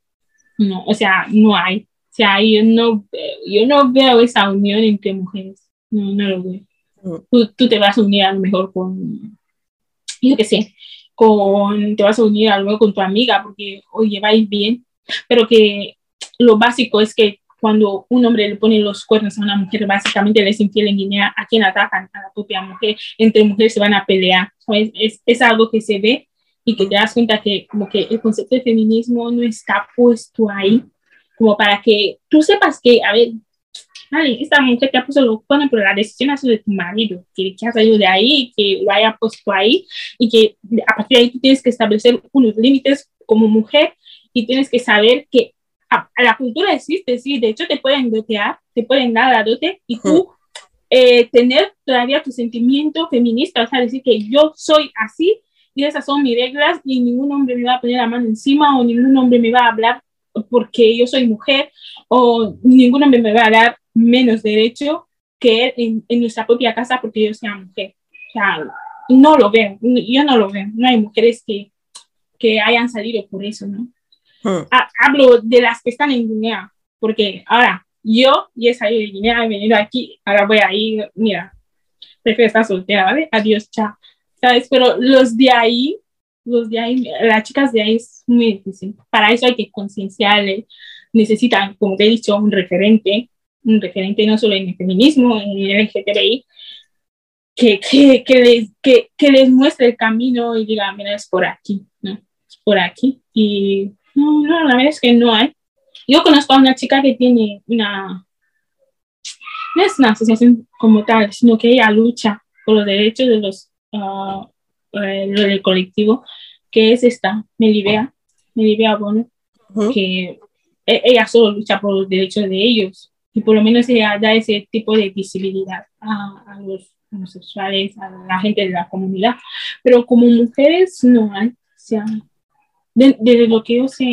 Speaker 2: no o sea, no hay. O sea, yo no, yo no veo esa unión entre mujeres. No, no lo veo. Mm. Tú, tú, te vas a unir a lo mejor con, yo qué sé, con, te vas a unir a lo mejor con tu amiga porque hoy lleváis bien, pero que lo básico es que cuando un hombre le pone los cuernos a una mujer, básicamente le es infiel en Guinea, a quien atacan, a la propia mujer, entre mujeres se van a pelear. Es, es, es algo que se ve y que te das cuenta que como que el concepto de feminismo no está puesto ahí. Como para que tú sepas que, a ver, esta mujer te ha puesto lo bueno, pero la decisión ha sido de tu marido, que, que ha salido de ahí, que lo haya puesto ahí y que a partir de ahí tú tienes que establecer unos límites como mujer y tienes que saber que a, a la cultura existe, sí, de hecho te pueden dotear, te pueden dar la dote y tú eh, tener todavía tu sentimiento feminista, o sea, decir que yo soy así y esas son mis reglas y ningún hombre me va a poner la mano encima o ningún hombre me va a hablar porque yo soy mujer o ningún hombre me va a dar menos derecho que él en, en, nuestra propia casa porque yo sea mujer. O sea, no lo veo, yo no lo veo. No hay mujeres que, que hayan salido por eso, ¿no? Hmm. Hablo de las que están en Guinea, porque ahora yo ya he salido de Guinea, he venido aquí, ahora voy a ir, mira, prefiero estar soltera, ¿vale? Adiós, chao. ¿Sabes? Pero los de ahí, los de ahí, las chicas de ahí es muy difícil. Para eso hay que concienciarles. Necesitan, como te he dicho, un referente, un referente no solo en el feminismo, en el LGTBI, que, que, que, les, que, que les muestre el camino y diga, mira, es por aquí, ¿no? Es por aquí. Y no, no, la verdad es que no hay. Yo conozco a una chica que tiene una, no es una asociación como tal, sino que ella lucha por los derechos de los, uh, eh, del colectivo, que es esta, Melibea, Melibea Bono, uh -huh. que e, ella solo lucha por los derechos de ellos y por lo menos ella da ese tipo de visibilidad a, los homosexuales, a la gente de la comunidad. Pero como mujeres no hay, o sea, desde lo que yo sé,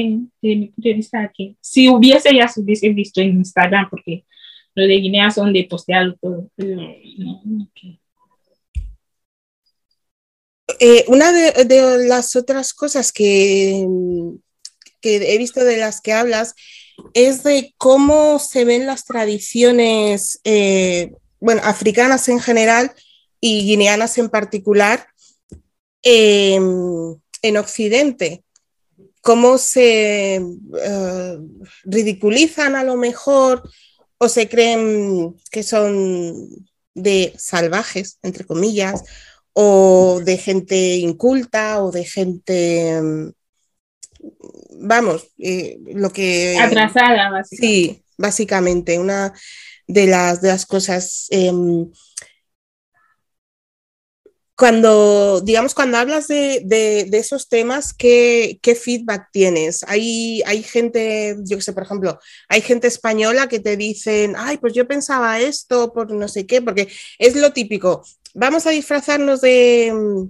Speaker 2: desde mi punto de vista, que si hubiese ya se hubiese visto en Instagram, porque lo de Guinea son de postear todo,
Speaker 1: eh, una de, las otras cosas que, que he visto de las que hablas es de cómo se ven las tradiciones, eh, bueno, africanas en general y guineanas en particular em, en Occidente. Cómo se eh, ridiculizan a lo mejor o se creen que son de salvajes, entre comillas, o de gente inculta o de gente em, vamos, eh, lo que...
Speaker 2: Atrasada, básicamente.
Speaker 1: Sí, básicamente, una de las, de las cosas... Em, cuando, digamos, cuando hablas de, esos temas, ¿qué, ¿qué, feedback tienes? Hay, hay gente, yo que sé, por ejemplo, hay gente española que te dicen, ay, pues yo pensaba esto por no sé qué, porque es lo típico. Vamos a disfrazarnos de,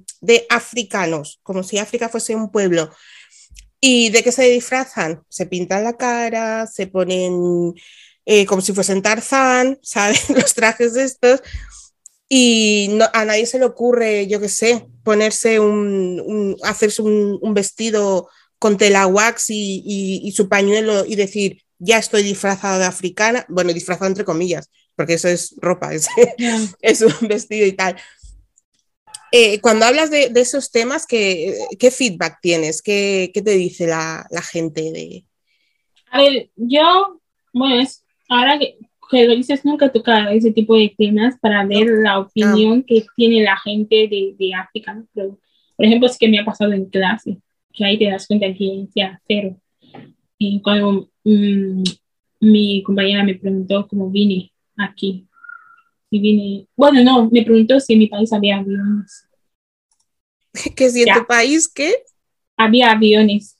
Speaker 1: africanos, como si África fuese un pueblo. ¿Y de qué se disfrazan? Se pintan la cara, se ponen eh, como si fuesen Tarzán, ¿saben? Los trajes estos. Y a nadie se le ocurre, yo qué sé, ponerse un, hacerse un, vestido con tela wax y, su pañuelo y decir, ya estoy disfrazado de africana. Bueno, disfrazado entre comillas, porque eso es ropa, es, es un vestido y tal. Eh, cuando hablas de, esos temas, ¿qué, feedback tienes? ¿Qué, te dice la, gente? De...
Speaker 2: A ver, yo, bueno, es, ahora que, lo dices, nunca he tocado ese tipo de temas para ver la opinión que tiene la gente de, de África. Pero, por ejemplo, es que me ha pasado en clase, que ahí te das cuenta que es cero. Y cuando mm, mi compañera me preguntó cómo vine aquí, y vine, bueno, no, me preguntó si en mi país había aviones.
Speaker 1: ¿Que si en tu país qué?
Speaker 2: Había aviones.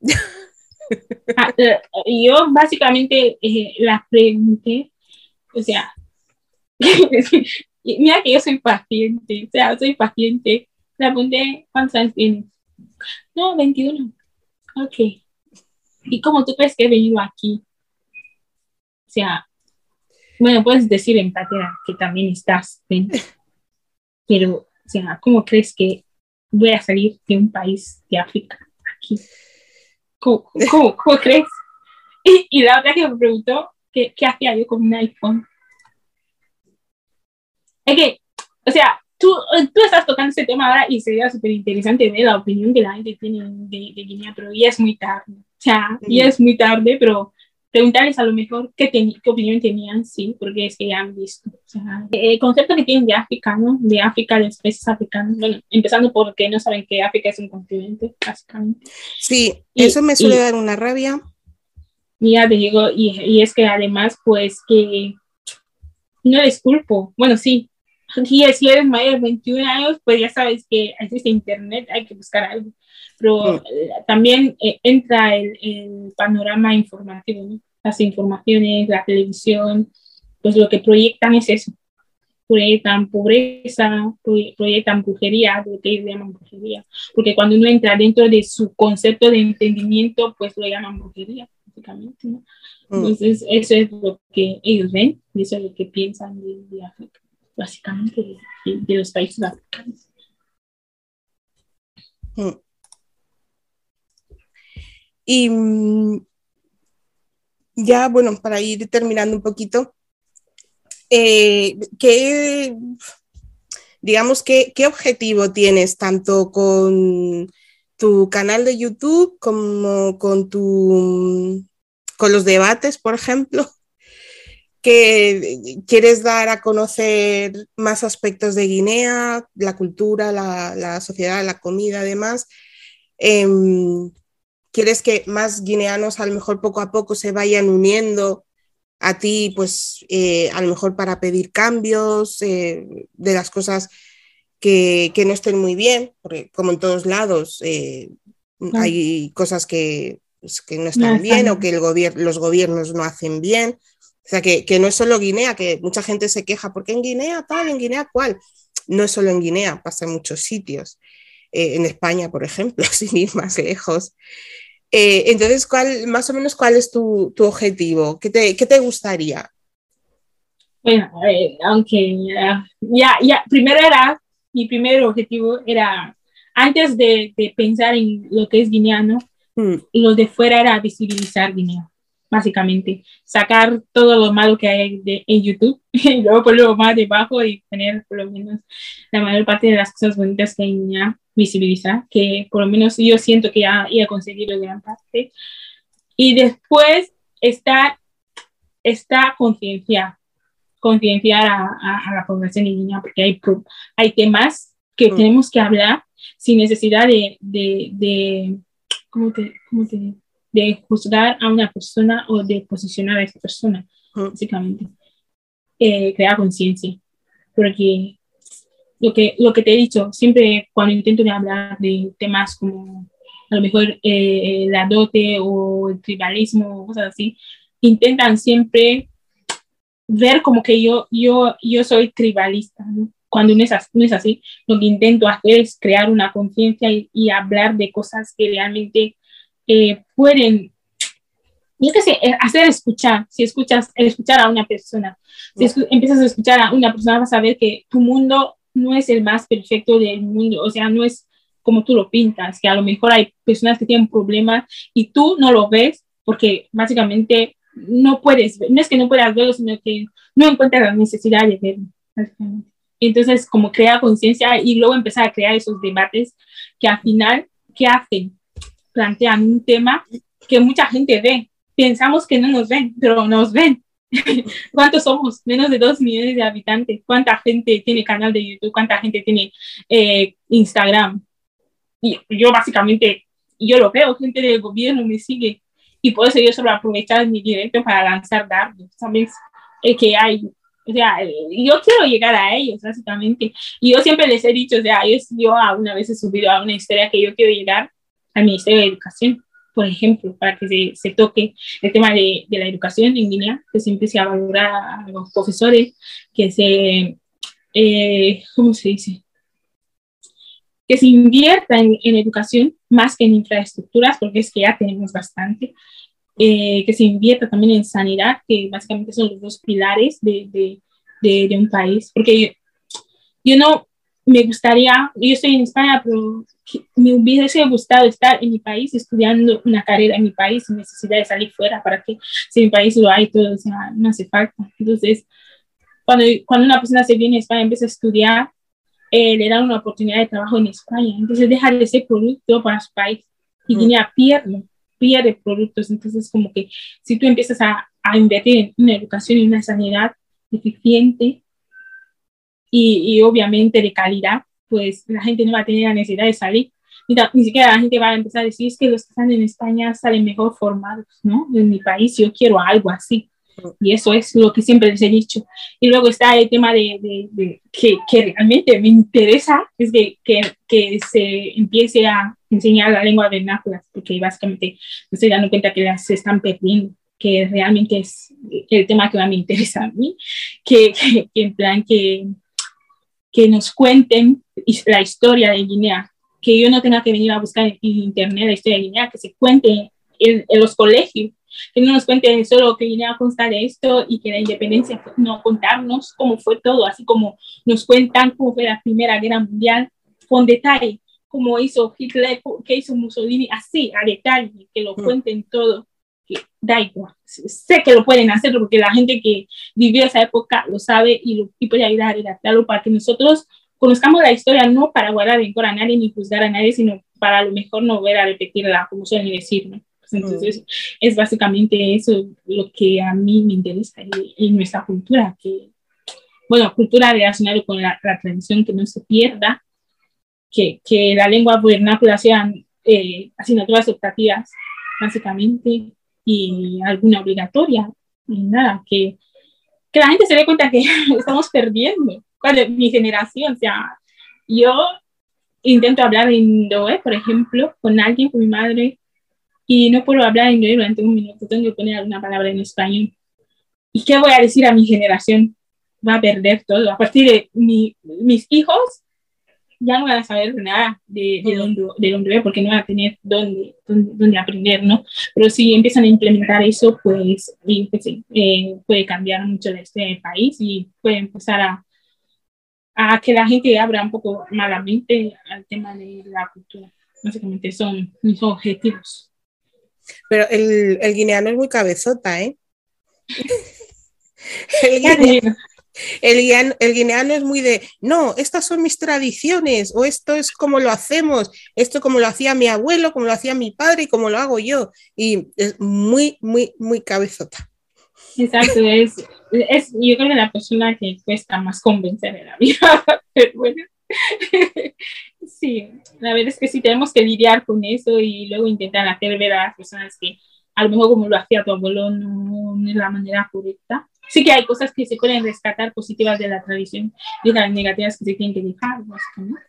Speaker 2: Ah, yo básicamente eh, las pregunté, o sea, mira que yo soy paciente, o sea, soy paciente. Le pregunté, ¿cuántos años tienes? No, 21. Ok. ¿Y cómo tú crees que he venido aquí? O sea, bueno, puedes decir en que también estás, pero, o sea, ¿cómo crees que voy a salir de un país de África aquí? ¿Cómo, crees? Y, la otra que me preguntó, ¿qué, ¿qué hacía yo con un iPhone? Es que, o sea, tú, tú estás tocando ese tema ahora y sería súper interesante ver la opinión que la gente tiene de, de Guinea, pero ya es muy tarde. O sea, ya es muy tarde, pero preguntarles a lo mejor qué, qué opinión tenían, sí, porque es que ya han visto. O sea, el concepto que tienen de África, ¿no? De África, de especies africanas, bueno, empezando porque no saben que África es un continente, básicamente.
Speaker 1: Sí, eso me suele dar una rabia.
Speaker 2: Y ya te digo, y, y, es que además, pues que no les culpo, bueno, sí, si, si eres mayor de 21 años, pues ya sabes que existe internet, hay que buscar algo pero mm. también eh, entra el, el, panorama informativo, las informaciones, la televisión, pues lo que proyectan es eso, proyectan pobreza, proyectan brujería, lo que ellos llaman brujería, porque cuando uno entra dentro de su concepto de entendimiento, pues lo llaman brujería, básicamente, ¿no? Mm. Entonces, eso es lo que ellos ven, y eso es lo que piensan de, África, básicamente, de, de, los países africanos. Mm.
Speaker 1: Y mm, ya, bueno, para ir terminando un poquito, eh, ¿qué, digamos, ¿qué, qué objetivo tienes tanto con tu canal de YouTube como con, tu, con los debates, por ejemplo? que quieres dar a conocer más aspectos de Guinea, la cultura, la, la sociedad, la comida, además. Em, quieres que más guineanos a lo mejor poco a poco se vayan uniendo a ti, pues eh, a lo mejor para pedir cambios eh, de las cosas que, no estén muy bien, porque como en todos lados eh, hay cosas que, pues, que no están bien o que el los gobiernos no hacen bien. O sea, que, no es solo Guinea, que mucha gente se queja, porque en Guinea tal, en Guinea cual. No es solo en Guinea, pasa en muchos sitios. Eh, en España, por ejemplo, sin ir más lejos. Eh, entonces, ¿cuál, más o menos, ¿cuál es tu, objetivo? ¿Qué te, ¿Qué te, gustaría?
Speaker 2: Bueno, aunque ya, ya, primero era, mi primer objetivo era, antes de, de pensar en lo que es guineano, mm. lo de fuera era visibilizar Guinea básicamente. Sacar todo lo malo que hay de, en YouTube y luego ponerlo más debajo y tener por lo menos la mayor parte de las cosas bonitas que hay en visibilizar, que por lo menos yo siento que ya, he conseguido gran parte. Y después está, está concienciar, concienciar a, a, la población niña, porque hay, hay temas que mm. tenemos que hablar sin necesidad de, de, de ¿cómo te, cómo te de juzgar a una persona o de posicionar a esa persona, básicamente. Eh, crear conciencia. Porque lo que, lo que te he dicho, siempre cuando intento hablar de temas como a lo mejor eh, la dote o el tribalismo o cosas así, intentan siempre ver como que yo, yo, yo soy tribalista. Cuando no es, así, no es, así, lo que intento hacer es crear una conciencia y, y, hablar de cosas que realmente eh, pueden, yo qué sé, eh, hacer escuchar, si escuchas, escuchar a una persona, si empiezas a escuchar a una persona vas a ver que tu mundo no es el más perfecto del mundo, o sea, no es como tú lo pintas, que a lo mejor hay personas que tienen problemas y tú no lo ves porque básicamente no puedes ver, no es que no puedas verlo, sino que no encuentras la necesidad de verlo. Entonces, como crear conciencia y luego empezar a crear esos debates que al final, ¿qué hacen? plantean un tema que mucha gente ve. Pensamos que no nos ven, pero nos ven. ¿Cuántos somos? Menos de dos millones de habitantes. ¿Cuánta gente tiene canal de YouTube? ¿Cuánta gente tiene eh, Instagram? Y yo básicamente, yo lo veo, gente del gobierno me sigue. Y por eso yo solo aprovechar mi directo para lanzar dardos, ¿sabes? El que hay. O sea, yo quiero llegar a ellos, básicamente. Y yo siempre les he dicho, o sea, yo, yo una vez he subido a una historia que yo quiero llegar al Ministerio de Educación, por ejemplo, para que se, se toque el tema de, de, la educación en Guinea, que se empiece a valorar a los profesores, que se, eh, ¿cómo se dice? Que se invierta en, en, educación más que en infraestructuras, porque es que ya tenemos bastante. Eh, que se invierta también en sanidad, que básicamente son los dos pilares de, de, de un país, porque yo, yo no me gustaría, yo estoy en España, pero me hubiese gustado estar en mi país estudiando una carrera en mi país sin necesidad de salir fuera para que si en mi país lo hay todo, o sea, no hace falta. Entonces, cuando, cuando una persona se viene a España, empieza a estudiar, eh, le dan una oportunidad de trabajo en España. Entonces, deja de ser producto para su país y mm. pierde, pierde productos. Entonces, como que si tú empiezas a, a invertir en una educación y una sanidad eficiente y, y obviamente de calidad, pues la gente no va a tener la necesidad de salir. Ni, ni, siquiera la gente va a empezar a decir, es que los que están en España salen mejor formados, ¿no? En mi país yo quiero algo así. Y eso es lo que siempre les he dicho. Y luego está el tema de, de, que, que, realmente me interesa, es que, que, que, se empiece a enseñar la lengua vernácula, porque básicamente me estoy dando cuenta que las están perdiendo, que realmente es el tema que más me interesa a mí, que, que en plan que, que nos cuenten la historia de Guinea, que yo no tenga que venir a buscar en internet la historia de Guinea, que se cuente en, los colegios, que no nos cuenten solo que Guinea consta de esto y que la independencia, no contarnos cómo fue todo, así como nos cuentan cómo fue la Primera Guerra Mundial con detalle, cómo hizo Hitler, qué hizo Mussolini, así, a detalle, que lo mm. cuenten todo, que da igual. Sé que lo pueden hacer porque la gente que vivió esa época lo sabe y, lo, y puede ayudar a redactarlo para que nosotros conozcamos la historia no para guardar rencor a nadie ni juzgar a nadie, sino para a lo mejor no volver a repetirla, como suelen decir, ¿no? Pues entonces, mm. es básicamente eso lo que a mí me interesa en, nuestra cultura, que, bueno, cultura relacionada con la, tradición, que no se pierda, que, que la lengua vernácula sean eh, asignaturas optativas, básicamente, y alguna obligatoria, y nada, que, que la gente se dé cuenta que estamos perdiendo cuando mi generación, o sea, yo intento hablar en indoé, por ejemplo, con alguien, con mi madre, y no puedo hablar inglés durante un minuto, tengo que poner alguna palabra en español. ¿Y qué voy a decir a mi generación? Va a perder todo. A partir de mi, mis hijos, ya no van a saber nada de, de, dónde, de dónde porque no van a tener dónde, dónde, aprender, ¿no? Pero si empiezan a implementar eso, pues, pues eh, puede cambiar mucho de este país y puede empezar a, a que la gente abra un poco malamente al tema de la cultura. Básicamente son mis objetivos.
Speaker 1: Pero el, el guineano es muy cabezota, ¿eh? el, guineano, es muy de, no, estas son mis tradiciones, o esto es como lo hacemos, esto como lo hacía mi abuelo, como lo hacía mi padre y como lo hago yo. Y es muy, muy, muy cabezota.
Speaker 2: Exacto, es, es yo creo que la persona que cuesta más convencer en la vida, pero bueno. sí, la verdad es que sí tenemos que lidiar con eso y luego intentar hacer ver a las personas que a lo mejor como lo hacía tu abuelo no, es la manera correcta. Sí que hay cosas que se pueden rescatar positivas de la tradición y las negativas que se tienen que dejar, básicamente.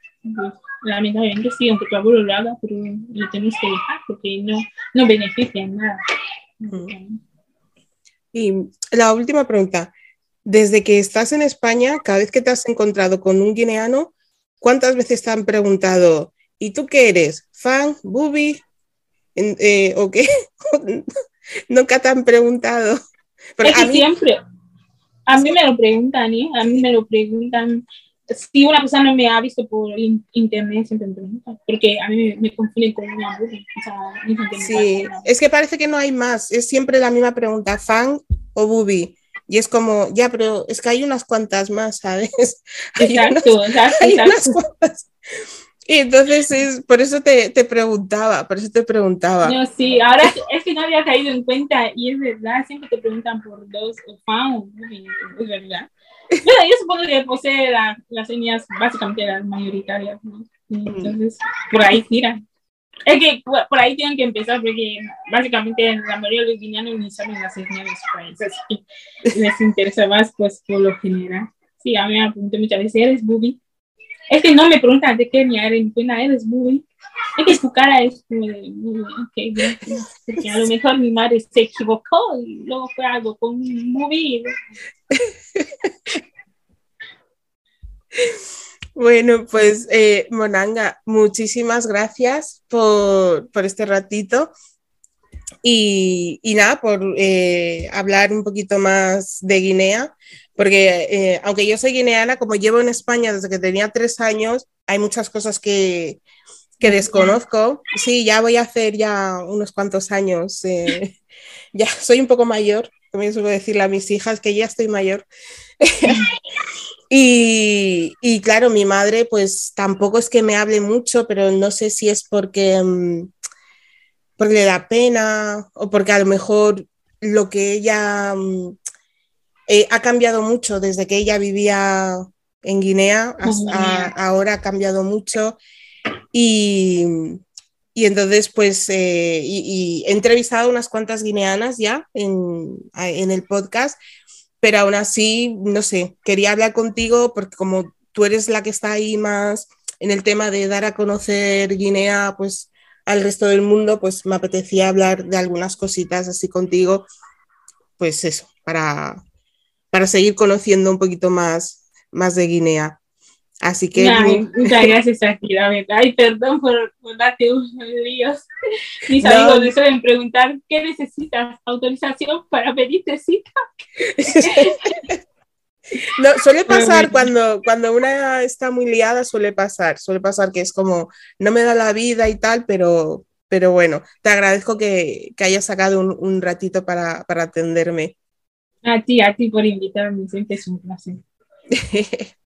Speaker 2: lamentablemente sí, aunque tu abuelo lo haga, pero lo tenemos que dejar porque no, no beneficia en nada.
Speaker 1: Y la última pregunta. Desde que estás en España, cada vez que te has encontrado con un guineano, ¿cuántas veces te han preguntado, ¿y tú qué eres? ¿Fan? ¿Bubi? Eh, ¿O qué? Nunca te han preguntado.
Speaker 2: Es que siempre, a mí me lo preguntan, ¿eh? A mí me lo preguntan. Si una persona no me ha visto por internet, siempre me preguntan, porque a mí me, confunden con una bubi.
Speaker 1: sí, es que parece que no hay más, es siempre la misma pregunta, fan o bubi. Y es como, ya, pero es que hay unas cuantas más, ¿sabes?
Speaker 2: exacto, exacto.
Speaker 1: Y entonces es, por eso te, te, preguntaba, por eso te preguntaba.
Speaker 2: No, sí, ahora es que no había caído en cuenta y es verdad, siempre te preguntan por dos o fan, es verdad. Bueno, yo supongo que posee la, las señas básicamente las mayoritarias, ¿no? Mm. Entonces, por ahí tira. Es que por ahí tienen que empezar porque básicamente la mayoría de los guineanos ni saben las señas de su país, así que les interesa más pues por lo general. Sí, a mí me pregunté muchas veces, ¿eres booby? Es que no me preguntan de qué ni buena, eres muy. Es que su cara es okay, porque a lo mejor mi madre se equivocó y luego fue algo con un movie.
Speaker 1: Bueno, pues eh, Monanga, muchísimas gracias por, por este ratito y, y nada, por eh, hablar un poquito más de Guinea porque eh, aunque yo soy guineana, como llevo en España desde que tenía tres años, hay muchas cosas que, que desconozco. Sí, ya voy a hacer ya unos cuantos años. Eh, ya soy un poco mayor, también suelo decirle a mis hijas que ya estoy mayor. y, y, claro, mi madre pues tampoco es que me hable mucho, pero no sé si es porque, mm, porque le da pena o porque a lo mejor lo que ella mm, eh, ha cambiado mucho desde que ella vivía en Guinea hasta ahora ha cambiado mucho. Y, y entonces pues eh, y, he entrevistado unas cuantas guineanas ya en, en, el podcast, pero aún así, no sé, quería hablar contigo porque como tú eres la que está ahí más en el tema de dar a conocer Guinea pues al resto del mundo, pues me apetecía hablar de algunas cositas así contigo, pues eso, para, para seguir conociendo un poquito más, más de Guinea. Así que.
Speaker 2: muchas gracias a ti, la verdad. Ay, perdón por, por darte unos líos. Mis amigos me suelen preguntar: ¿qué necesitas? ¿Autorización para pedirte cita?
Speaker 1: No, suele pasar cuando, cuando una está muy liada, suele pasar, suele pasar que es como, no me da la vida y tal, pero, pero bueno, te agradezco que, que hayas sacado un, un ratito para, para atenderme.
Speaker 2: A ti, a ti por invitarme, siempre es un placer.